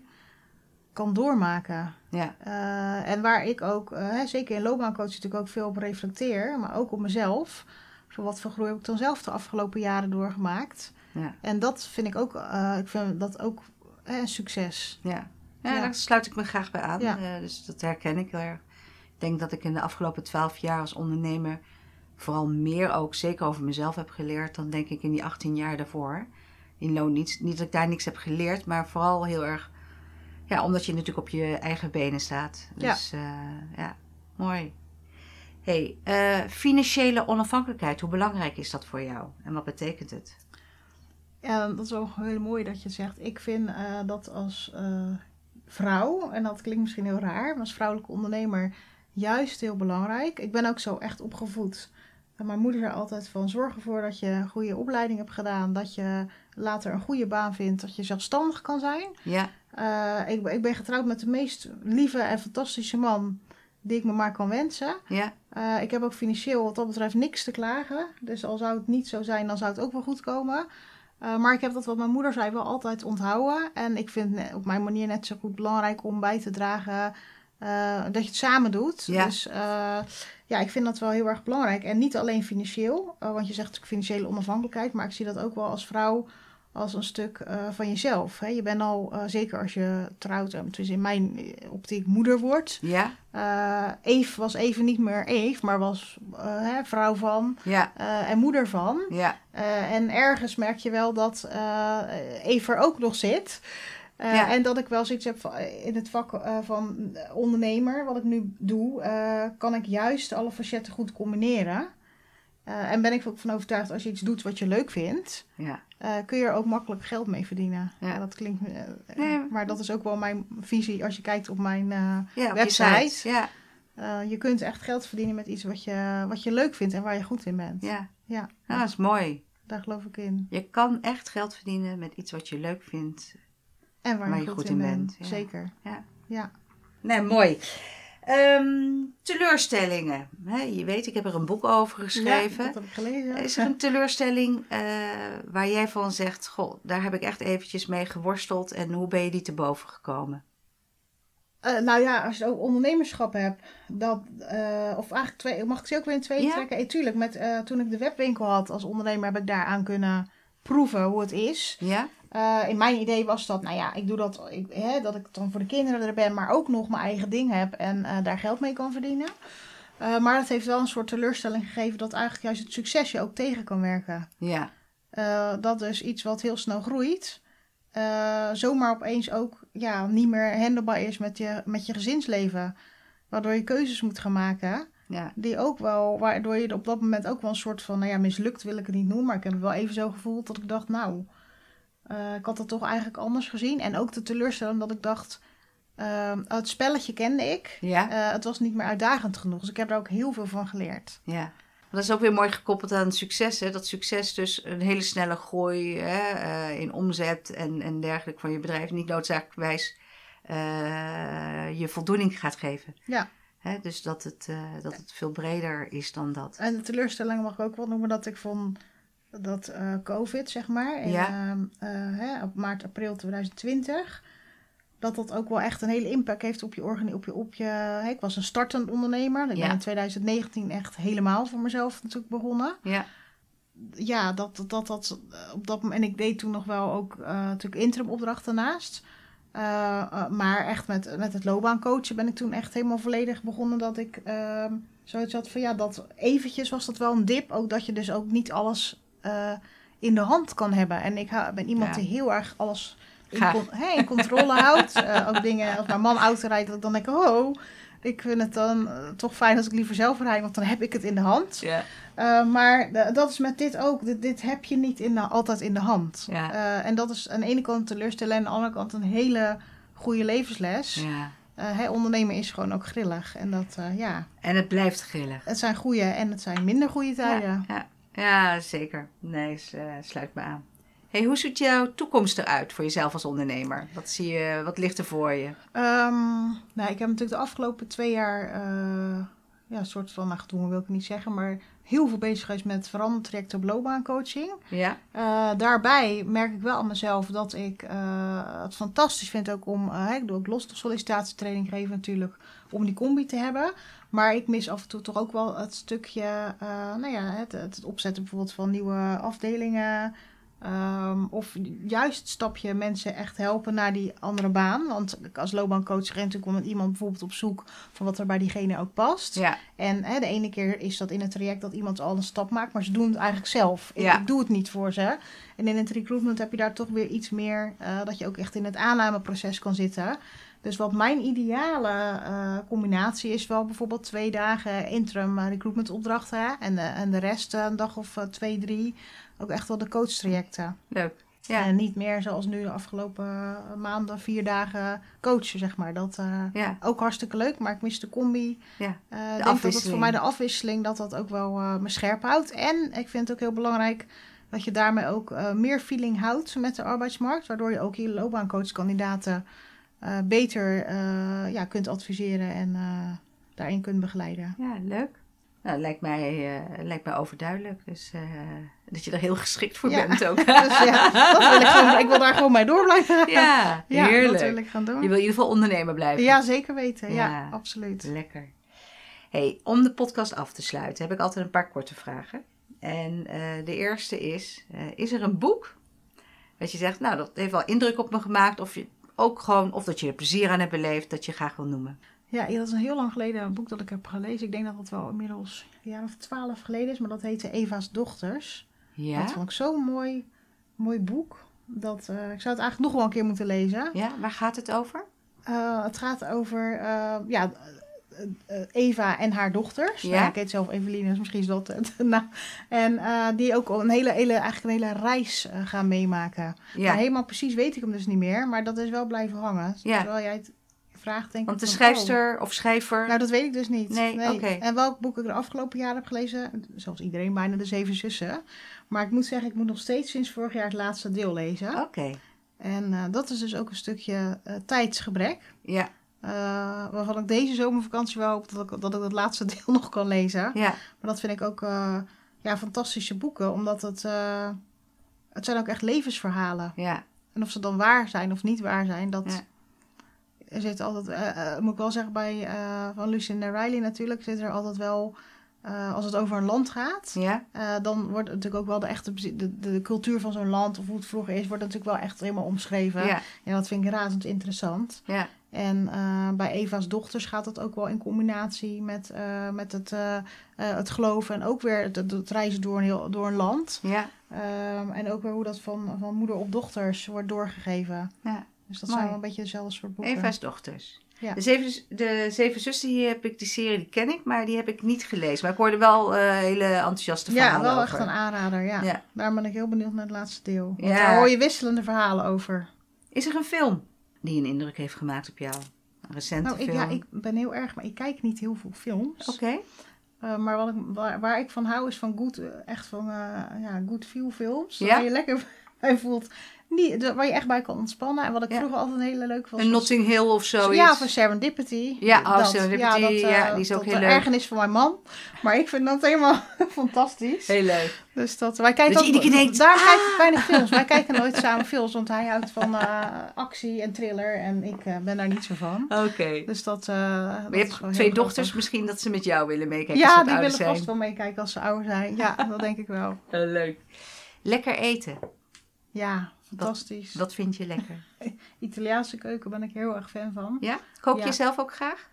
kan doormaken. ja, Uh, en waar ik ook, uh, zeker in loopbaancoach natuurlijk ook veel op reflecteer. Maar ook op mezelf. Voor wat voor groei heb ik dan zelf de afgelopen jaren doorgemaakt. ja, En dat vind ik ook, ik vind dat ook een succes. ja. Ja, Ja. daar sluit ik me graag bij aan. Ja. Eh, dus dat herken ik heel erg. Ik denk dat ik in de afgelopen twaalf jaar als ondernemer vooral meer ook zeker over mezelf heb geleerd dan denk ik in die 18 jaar daarvoor. In loon niet, niet dat ik daar niks heb geleerd, maar vooral heel erg, ja, omdat je natuurlijk op je eigen benen staat. Dus ja, ja mooi. hey, uh, financiële onafhankelijkheid, hoe belangrijk is dat voor jou en wat betekent het? Ja, dat is wel heel mooi dat je zegt. Ik vind uh, dat als vrouw, en dat klinkt misschien heel raar, maar als vrouwelijke ondernemer juist heel belangrijk. Ik ben ook zo echt opgevoed. Mijn moeder zei altijd van zorg ervoor dat je een goede opleiding hebt gedaan. Dat je later een goede baan vindt. Dat je zelfstandig kan zijn. Ja. Uh, ik, ik, ben getrouwd met de meest lieve en fantastische man die ik me maar kan wensen. Ja. Uh, ik heb ook financieel wat dat betreft niks te klagen. Dus al zou het niet zo zijn, dan zou het ook wel goed komen. Uh, maar ik heb dat wat mijn moeder zei wel altijd onthouden. En ik vind het op mijn manier net zo goed belangrijk om bij te dragen uh, dat je het samen doet. Ja. Dus uh, ja, ik vind dat wel heel erg belangrijk. En niet alleen financieel, uh, want je zegt natuurlijk financiële onafhankelijkheid. Maar ik zie dat ook wel als vrouw als een stuk van jezelf. Hè? Je bent al, zeker als je trouwt, dus in mijn optiek moeder wordt. Ja. Eve was even niet meer Eve, maar was hè, vrouw van ja. en moeder van. Ja. en ergens merk je wel dat Eve er ook nog zit. Uh, ja. En dat ik wel zoiets heb van, in het vak uh, van ondernemer, wat ik nu doe, uh, kan ik juist alle facetten goed combineren. Eh, en ben ik ook van overtuigd, als je iets doet wat je leuk vindt, ja. kun je er ook makkelijk geld mee verdienen. Ja. dat klinkt, nee. maar dat is ook wel mijn visie als je kijkt op mijn ja, op website. Je, je kunt echt geld verdienen met iets wat je, wat je leuk vindt en waar je goed in bent. Ja, ja. Nou, dat is mooi. Daar geloof ik in. Je kan echt geld verdienen met iets wat je leuk vindt. En waar, waar je, goed, goed in bent. Zeker. Ja. ja. Nee, mooi. Ehm, teleurstellingen. Je weet, ik heb er een boek over geschreven. Ja, dat heb ik gelezen. Is er een teleurstelling uh, waar jij van zegt: Goh, daar heb ik echt eventjes mee geworsteld en hoe ben je die te boven gekomen? Uh, nou ja, als je ook ondernemerschap hebt, dat, uh, of eigenlijk twee, mag ik ze ook weer in twee ja? trekken? Hey, tuurlijk, met, toen ik de webwinkel had als ondernemer heb ik daaraan kunnen proeven hoe het is. Ja? In mijn idee was dat, nou ja, ik doe dat, ik, hè, dat ik dan voor de kinderen er ben, maar ook nog mijn eigen ding heb en daar geld mee kan verdienen. maar dat heeft wel een soort teleurstelling gegeven dat eigenlijk juist het succes je ook tegen kan werken. Ja. dat is iets wat heel snel groeit. zomaar opeens ook ja, niet meer handelbaar is met je, met je gezinsleven. Waardoor je keuzes moet gaan maken. Ja. Die ook wel, waardoor je op dat moment ook wel een soort van, nou ja, mislukt wil ik het niet noemen. Maar ik heb het wel even zo gevoeld dat ik dacht, nou, uh, ik had het toch eigenlijk anders gezien. En ook de teleurstelling dat ik dacht, uh, het spelletje kende ik. Ja. Uh, het was niet meer uitdagend genoeg. Dus ik heb er ook heel veel van geleerd. Ja. Dat is ook weer mooi gekoppeld aan succes. Hè? Dat succes dus een hele snelle groei hè, uh, in omzet en, en dergelijke van je bedrijf niet noodzakelijkwijs je voldoening gaat geven. Ja. Hè? Dus dat het, dat het veel breder is dan dat. En de teleurstelling mag ik ook wel noemen dat ik vond dat COVID, zeg maar, ja. hè, op maart, april 2020 dat dat ook wel echt een hele impact heeft op je organisatie. Op je, op je, hè, ik was een startend ondernemer. Ik Ja. ben in 2019 echt helemaal voor mezelf natuurlijk begonnen. Ja, Ja, dat dat, dat eh, op dat moment. En ik deed toen nog wel ook eh, natuurlijk interim opdrachten naast. Eh, eh, maar echt met, met het loopbaancoachen ben ik toen echt helemaal volledig begonnen. Dat ik ehm, zoiets had van ja, dat eventjes was dat wel een dip. Ook dat je dus ook niet alles eh, in de hand kan hebben. En ik hou- ben iemand die heel erg alles in, con- in controle houdt. Eh, ook dingen, als mijn man auto rijdt, dat ik dan denk ik, oh, ik vind het dan eh, toch fijn als ik liever zelf rijd, want dan heb ik het in de hand. maar de- dat is met dit ook. Dit, dit heb je niet in de, altijd in de hand. En dat is aan de ene kant teleurstellen en aan de andere kant een hele goede levensles. ondernemen is gewoon ook grillig. En dat, ja, En het blijft grillig. het zijn goede en het zijn minder goede tijden. Ja, ja. Ja, zeker. Nee, eh, sluit me aan. Hey, hoe ziet jouw toekomst eruit voor jezelf als ondernemer? Wat, zie je, wat ligt er voor je? Ehm, nou, ik heb natuurlijk de afgelopen twee jaar, eh, ja, een soort van, nou gedwongen wil ik niet zeggen, maar heel veel bezig geweest met verandertrajecten op loopbaancoaching. Ja, Eh, daarbij merk ik wel aan mezelf dat ik eh, het fantastisch vind ook om, eh, ik doe ook los de sollicitatietraining geven natuurlijk, om die combi te hebben. Maar ik mis af en toe toch ook wel het stukje, nou ja, het, het opzetten bijvoorbeeld van nieuwe afdelingen. Ehm, of juist het stapje mensen echt helpen naar die andere baan. Want als loopbaancoach je natuurlijk met iemand bijvoorbeeld op zoek van wat er bij diegene ook past. ja, En hè, de ene keer is dat in het traject dat iemand al een stap maakt, maar ze doen het eigenlijk zelf. Ik, Ja. ik doe het niet voor ze. En in het recruitment heb je daar toch weer iets meer, eh, dat je ook echt in het aannameproces kan zitten. Dus wat mijn ideale eh, combinatie is wel bijvoorbeeld twee dagen interim eh, recruitment opdrachten. En, de, en de rest een dag of twee, drie ook echt wel de coachtrajecten. leuk. Ja, En niet meer zoals nu de afgelopen eh, maanden vier dagen coachen, zeg maar. Dat eh, ja, ook hartstikke leuk, maar ik mis de combi. ja. Eh, ik denk dat het voor mij de afwisseling dat dat ook wel me scherp houdt. En ik vind het ook heel belangrijk dat je daarmee ook meer feeling houdt met de arbeidsmarkt. Waardoor je ook je loopbaancoachkandidaten beter ja, kunt adviseren en daarin kunt begeleiden. Ja, leuk. Nou, lijkt mij, eh, lijkt mij overduidelijk. Dus eh, dat je er heel geschikt voor Ja. bent ook. Dus ja, dat wil ik, gewoon, ik wil daar gewoon mee door blijven ja, Ja, heerlijk. dat wil ik gaan Je doen. wil in ieder geval ondernemer blijven. Ja, zeker weten. Ja, Ja. absoluut. Lekker. Hey, om de podcast af te sluiten heb ik altijd een paar korte vragen. En eh, de eerste is, is er een boek dat je zegt, nou dat heeft wel indruk op me gemaakt. Of je ook gewoon, of dat je er plezier aan hebt beleefd, dat je graag wil noemen. Ja, dat is een heel lang geleden een boek dat ik heb gelezen. Ik denk dat het wel inmiddels een jaar of twaalf geleden is. Maar dat heette Eva's Dochters. Ja? Dat vond ik zo'n mooi, mooi boek. Dat, eh, ik zou het eigenlijk nog wel een keer moeten lezen. Ja, waar gaat het over? Eh, het gaat over eh, ja, Eva en haar dochters. Ja. Nou, ik heet zelf Eveline, dus misschien is dat het. nou, en die ook een hele, hele, eigenlijk een hele reis gaan meemaken. Ja, Maar helemaal precies weet ik hem dus niet meer. Maar dat is wel blijven hangen. Ja. Terwijl jij het vraagt, denk want de van, oh. schrijfster of schrijver... Nou, dat weet ik dus niet. Nee, oké. En welk boek ik de afgelopen jaren heb gelezen, zoals iedereen bijna de Zeven Zussen. Maar ik moet zeggen, ik moet nog steeds sinds vorig jaar het laatste deel lezen. Oké, En eh, dat is dus ook een stukje eh, tijdsgebrek. ja. eh, waarvan ik deze zomervakantie wel hoop dat ik, dat ik het laatste deel nog kan lezen. Ja, Maar dat vind ik ook ja, fantastische boeken, omdat het, het zijn ook echt levensverhalen. ja, En of ze dan waar zijn of niet waar zijn, dat Ja. Er zit altijd, eh, moet ik wel zeggen, bij eh, van Lucinda Riley natuurlijk, zit er altijd wel, als het over een land gaat, ja, dan wordt natuurlijk ook wel de echte de, de, cultuur van zo'n land of hoe het vroeger is, wordt natuurlijk wel echt helemaal omschreven. ja, En dat vind ik razend interessant. ja, En eh, bij Eva's dochters gaat dat ook wel in combinatie met, eh, met het, eh, het geloven en ook weer het, het reizen door een, heel, door een land. ja. Ehm, en ook weer hoe dat van, van moeder op dochters wordt doorgegeven. ja. Dus dat Mooi. zijn wel een beetje dezelfde soort boeken. Eva's dochters. Ja. De, zeven, de Zeven Zussen, hier heb ik die serie, die ken ik, maar die heb ik niet gelezen. Maar ik hoorde wel eh, hele enthousiaste ja, verhalen wel over. echt een aanrader. Ja. Ja. Daar ben ik heel benieuwd naar het laatste deel. Want Ja. daar hoor je wisselende verhalen over. Is er een film die een indruk heeft gemaakt op jou? Een recente Nou, ik, film? ja, ik ben heel erg, maar ik kijk niet heel veel films. Oké, Uh, maar wat ik, waar, waar ik van hou is van good, eh, echt van uh, ja, good feel films. Ja? Waar je lekker bij voelt. Niet, waar je echt bij kan ontspannen. En wat ik Ja. vroeger altijd een hele leuke vond. een was- Notting Hill of zoiets. Ja, van Serendipity. Ja, oh, Dat. Serendipity, dat, ja, eh, die is ook heel leuk. ergernis van mijn man. Maar ik vind dat helemaal fantastisch. Heel leuk. Dus dat, wij kijken Dat ook, keer denkt, daar ah! kijk ik weinig films. Wij kijken nooit samen films, want hij houdt van eh, actie en thriller. En ik eh, ben daar niet zo van. Oké. Dus dat, Maar dat je hebt twee dochters, grappig. misschien dat ze met jou willen meekijken als ze Ja, die willen zijn. vast wel meekijken als ze ouder zijn. Ja, dat denk ik wel. Heel leuk. Lekker eten. Ja, fantastisch. Wat vind je lekker? Italiaanse keuken ben ik heel erg fan van. Ja? Kook Ja. je zelf ook graag?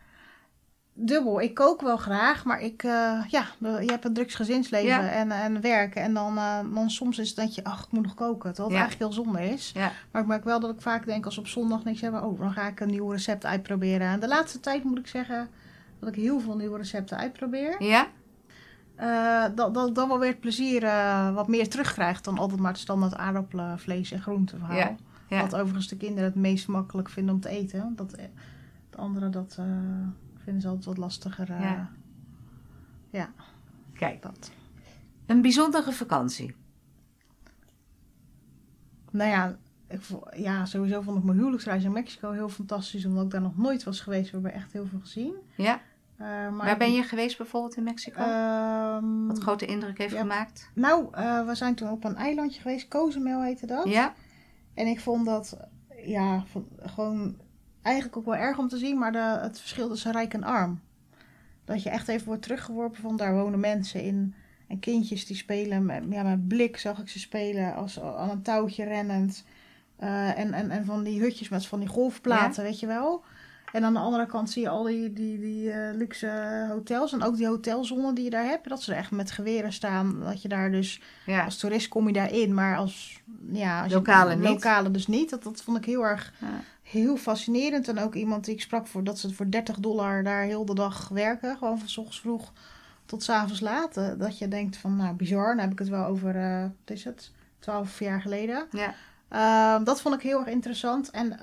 Dubbel, ik kook wel graag, maar ik, eh, ja, je hebt een drugs gezinsleven Ja. en, en werken. En dan, eh, dan soms is het dat je, ach, ik moet nog koken. Terwijl het Ja. eigenlijk heel zonde is. Ja. Maar ik merk wel dat ik vaak denk, als op zondag niks hebben, oh, dan ga ik een nieuw recept uitproberen. En de laatste tijd moet ik zeggen dat ik heel veel nieuwe recepten uitprobeer. Ja? Eh, dat, dat ik dan wel weer het plezier eh, wat meer terugkrijgt dan altijd maar het standaard aardappelen, vlees en groente verhaal. Ja, ja. Wat overigens de kinderen het meest makkelijk vinden om te eten. Dat, eh, de anderen dat vinden ze altijd wat lastiger. Ja. ja, Kijk, dat. een bijzondere vakantie. Nou ja, ik, ja, sowieso vond ik mijn huwelijksreis in Mexico heel fantastisch. Omdat ik daar nog nooit was geweest. We hebben echt heel veel gezien. Ja? Eh, maar Waar ben je geweest bijvoorbeeld in Mexico? Ehm, Wat grote indruk heeft ja. gemaakt? nou, eh, we zijn toen op een eilandje geweest. Cozumel heette dat. Ja? En ik vond dat, ja, gewoon eigenlijk ook wel erg om te zien, maar de, het verschil tussen rijk en arm. Dat je echt even wordt teruggeworpen van daar wonen mensen in. En kindjes die spelen met, ja, met blik, zag ik ze spelen, als, aan een touwtje rennend. Eh, en, en, en van die hutjes met van die golfplaten, weet je wel. En aan de andere kant zie je al die, die, die eh, luxe hotels. En ook die hotelzone die je daar hebt. Dat ze er echt met geweren staan. Dat je daar dus Ja. als toerist kom je daarin, maar als, ja, als Lokale je, niet. lokale dus niet. Dat, dat vond ik heel erg Ja. heel fascinerend. En ook iemand die ik sprak voor dat ze voor 30 dollar daar heel de dag werken. Gewoon van s ochtends vroeg tot s avonds laat. Eh, Dat je denkt van, nou bizar. Dan heb ik het wel over, eh wat is het, 12 jaar geleden. Ja. Ehm, dat vond ik heel erg interessant. En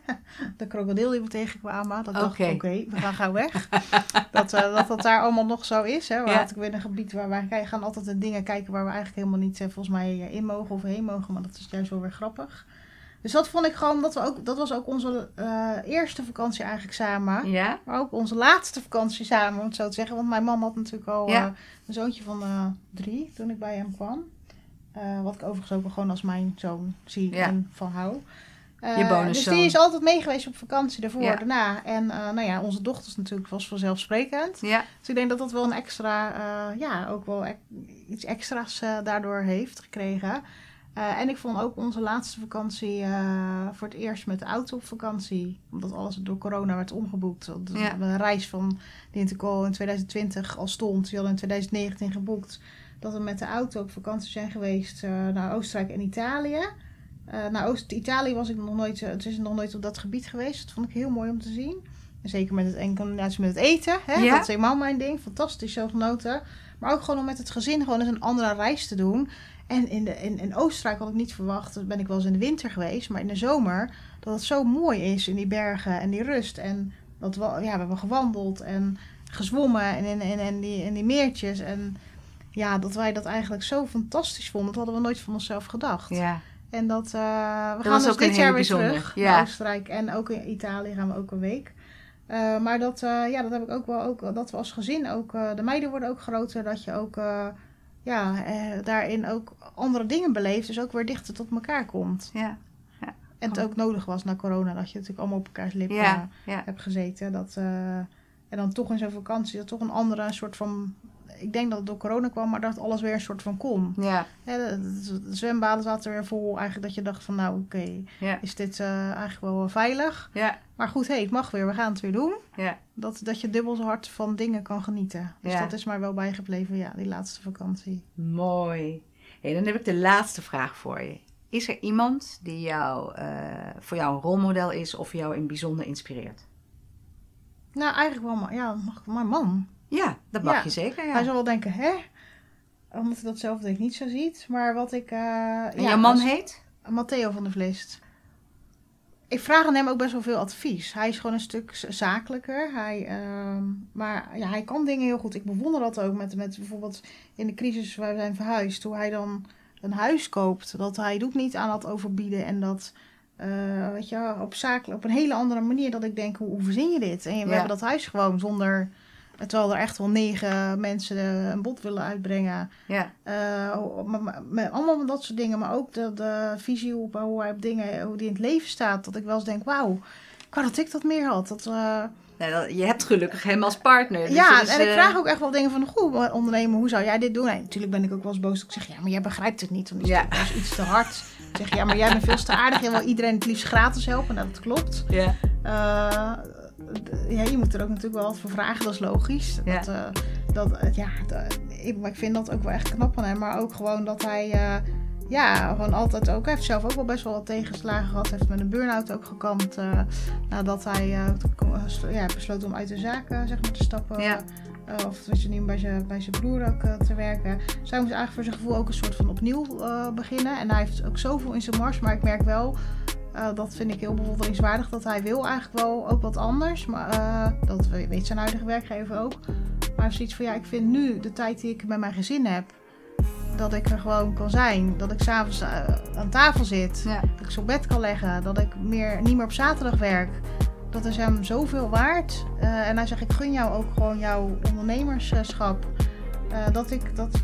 de krokodil die we tegenkwamen, dat dacht ik, Oké. we gaan gauw weg. dat, eh, dat dat daar allemaal nog zo is. Hè. We Ja. hadden weer een gebied waar wij gaan altijd de dingen kijken waar we eigenlijk helemaal niet eh, volgens mij eh, in mogen of heen mogen. Maar dat is juist wel weer grappig. Dus dat vond ik gewoon, dat, we ook, dat was ook onze eerste vakantie eigenlijk samen. Ja? Maar ook onze laatste vakantie samen, om het zo te zeggen. Want mijn man had natuurlijk al Ja. een zoontje van drie toen ik bij hem kwam. Eh, wat ik overigens ook wel gewoon als mijn zoon zie Ja. en van hou. Eh, Je bonuszoon. Dus die is altijd mee geweest op vakantie, daarvoor, Ja. daarna. En eh, nou ja, onze dochters natuurlijk was vanzelfsprekend. Ja? Dus ik denk dat dat wel een extra, eh, ja, ook wel e- iets extra's eh, daardoor heeft gekregen. Eh, en ik vond ook onze laatste vakantie eh, voor het eerst met de auto op vakantie. Omdat alles door corona werd omgeboekt. Ja. We hebben een reis van die in 2020 al stond. Die hadden in 2019 geboekt. Dat we met de auto op vakantie zijn geweest eh, naar Oostenrijk en Italië. Eh naar Oost Italië was ik nog nooit, eh, het is nog nooit op dat gebied geweest. Dat vond ik heel mooi om te zien. En zeker met het, in combinatie met het eten. Hè? Ja. Dat is helemaal mijn ding. Fantastisch, zo genoten. Maar ook gewoon om met het gezin gewoon eens een andere reis te doen. En in, de, in, in Oostenrijk had ik niet verwacht, dat ben ik wel eens in de winter geweest, maar in de zomer, dat het zo mooi is in die bergen en die rust. En dat we, ja, we hebben gewandeld en gezwommen en in, in, in, die, in die meertjes. En ja, dat wij dat eigenlijk zo fantastisch vonden, dat hadden we nooit van onszelf gedacht. Ja. En dat, eh, we Dat gaan dus dit jaar weer terug ja. naar Oostenrijk. En ook in Italië gaan we ook een week. Eh, maar dat, eh, ja, dat heb ik ook wel, ook, dat we als gezin ook, de meiden worden ook groter, dat je ook, ja, daarin ook andere dingen beleeft, dus ook weer dichter tot elkaar komt. Ja, En het ook nodig was na corona, dat je natuurlijk allemaal op elkaars lippen ja, ja. hebt gezeten. Dat, en dan toch in zo'n vakantie, dat toch een andere soort van, ik denk dat het door corona kwam, maar dat alles weer een soort van kon. ja, Hè, de, de- de zwembaden zaten weer vol, eigenlijk dat je dacht van, nou oké, ja, is dit eh, eigenlijk wel veilig? ja, Maar goed, hé, het mag weer, we gaan het weer doen. ja. Dat, dat je dubbel zo hard van dingen kan genieten. Dus Ja. dat is mij wel bijgebleven, ja, die laatste vakantie. Mooi. Hey, dan heb ik de laatste vraag voor je. Is er iemand die jou, eh, voor jou een rolmodel is of jou in bijzonder inspireert? Nou, eigenlijk wel, maar, ja, mag, mijn man. Ja, dat mag Ja. je zeker. Ja. Hij zal wel denken, hè? Omdat hij dat zelf denk ik niet zo ziet. Maar wat ik... eh en jouw man heet? Matteo van der Vlist. Ik vraag aan hem ook best wel veel advies. Hij is gewoon een stuk zakelijker. Hij, ehm, maar ja, hij kan dingen heel goed. Ik bewonder dat ook met, met bijvoorbeeld in de crisis waar we zijn verhuisd. Hoe hij dan een huis koopt. Dat hij doet niet aan dat overbieden. En dat, eh, weet je, op, zakelijk, op een hele andere manier. Dat ik denk, hoe, hoe verzin je dit? En we Ja. hebben dat huis gewoon zonder... Terwijl er echt wel negen mensen eh, een bod willen uitbrengen. Ja, Eh, maar- maar- met allemaal dat soort dingen. Maar ook de, de visie op hoe hij op dingen, hoe die in het leven staat. Dat ik wel eens denk, wauw, ik wou dat ik dat meer had. Dat, eh, Nou, dat- je hebt gelukkig hem als partner. dus ja, en ik eh, vraag ook echt wel dingen van, goed ondernemen, hoe zou jij dit doen? En natuurlijk ben ik ook wel eens boos. Dat ik zeg, ja, maar jij begrijpt het niet. Want Ja. is iets te hard. Ik zeg, ja, maar jij bent veel te aardig. Je wil iedereen het liefst gratis helpen. Nou, dat klopt. Ja, Eh, ja, je moet er ook natuurlijk wel wat voor vragen, dat is logisch. Ja. Dat, eh, dat, eh, ja, ik, maar ik vind dat ook wel echt knap van hem. Maar ook gewoon dat hij, eh, ja, gewoon altijd ook, hij heeft zelf ook wel best wel wat tegenslagen gehad. Hij heeft met een burn-out ook gekampt. nadat hij ja, besloot om uit de zaak eh, zeg maar, te stappen. Ja. Of was je nu bij zijn, bij zijn broer ook te werken. Zij moest eigenlijk voor zijn gevoel ook een soort van opnieuw beginnen. En hij heeft ook zoveel in zijn mars. Maar ik merk wel, eh, dat vind ik heel bewonderingswaardig, dat hij wil eigenlijk wel ook wat anders. Maar eh, dat we- weet zijn huidige werkgever ook. Maar hij zoiets van, ja, ik vind nu de tijd die ik met mijn gezin heb, dat ik er gewoon kan zijn. Dat ik s'avonds uh, aan tafel zit. ja, Dat ik ze op bed kan leggen. Dat ik meer, niet meer op zaterdag werk. Dat is hem zoveel waard. En hij zegt, ik gun jou ook gewoon jouw ondernemerschap. Dat ik dat,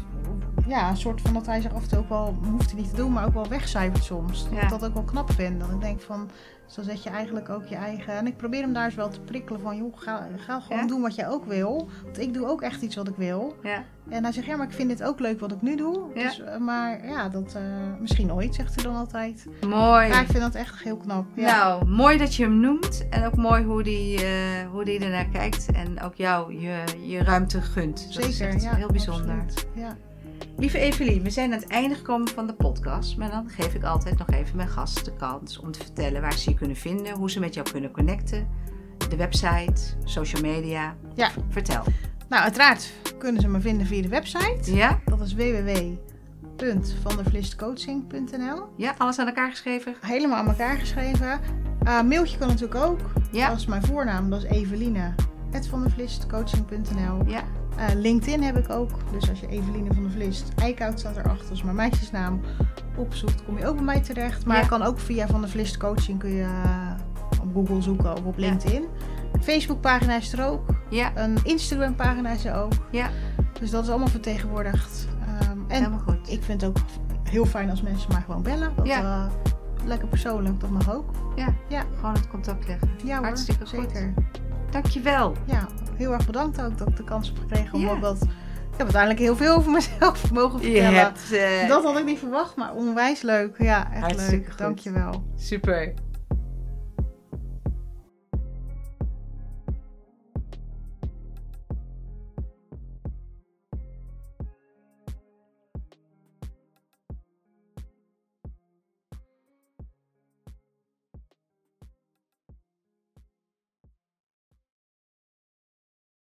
ja, een soort van dat hij zich af en toe ook wel, hoeft hij niet te doen, maar ook wel wegcijfert soms. Dat ik dat ook wel knap vind. Dat ik denk van, zo zet je eigenlijk ook je eigen... En ik probeer hem daar eens wel te prikkelen van, joh, ga, ga gewoon Ja. doen wat jij ook wil. Want ik doe ook echt iets wat ik wil. ja. En hij zegt, ja, maar ik vind dit ook leuk wat ik nu doe. Ja. Dus, eh, maar ja, dat eh, misschien ooit, zegt hij dan altijd. Mooi. Ja, ik vind dat echt heel knap. Ja. Nou, mooi dat je hem noemt. En ook mooi hoe die, eh, hoe die ernaar kijkt. En ook jou je, je ruimte gunt. Dat Zeker, heel bijzonder. absoluut. Ja. Lieve Evelien, we zijn aan het einde gekomen van de podcast. Maar dan geef ik altijd nog even mijn gast de kans om te vertellen waar ze je kunnen vinden. Hoe ze met jou kunnen connecten. De website, social media. Ja. Vertel. Nou, uiteraard kunnen ze me vinden via de website. Ja? Dat is www.vandervlistcoaching.nl Ja, alles aan elkaar geschreven? Helemaal aan elkaar geschreven. Uh, mailtje kan natuurlijk ook. Ja. Dat is mijn voornaam, dat is Eveline. vandervlistcoaching.nl Ja. Uh, LinkedIn heb ik ook. Dus als je Eveline van der Vlist, Eickhout staat erachter, is mijn meisjesnaam, opzoekt, kom je ook bij mij terecht. Maar Ja. je kan ook via Van der Vlist Coaching kun je uh, op Google zoeken of op LinkedIn. Facebookpagina is er ook. Ja. Een Instagram pagina is er ook. Ja. Dus dat is allemaal vertegenwoordigd. Um, en Helemaal goed. ik vind het ook heel fijn als mensen mij gewoon bellen. Dat, Ja. uh, lekker persoonlijk, dat mag ook. Ja. Ja. Gewoon het contact leggen. Ja hoor, Hartstikke goed. zeker. Dankjewel. Ja, heel erg bedankt ook dat ik de kans heb gekregen om wat... Ik heb uiteindelijk heel veel over mezelf mogen vertellen. hebt... eh, Dat had ik niet verwacht, maar onwijs leuk. Ja, echt Hartstikke leuk. goed. Dankjewel. Super.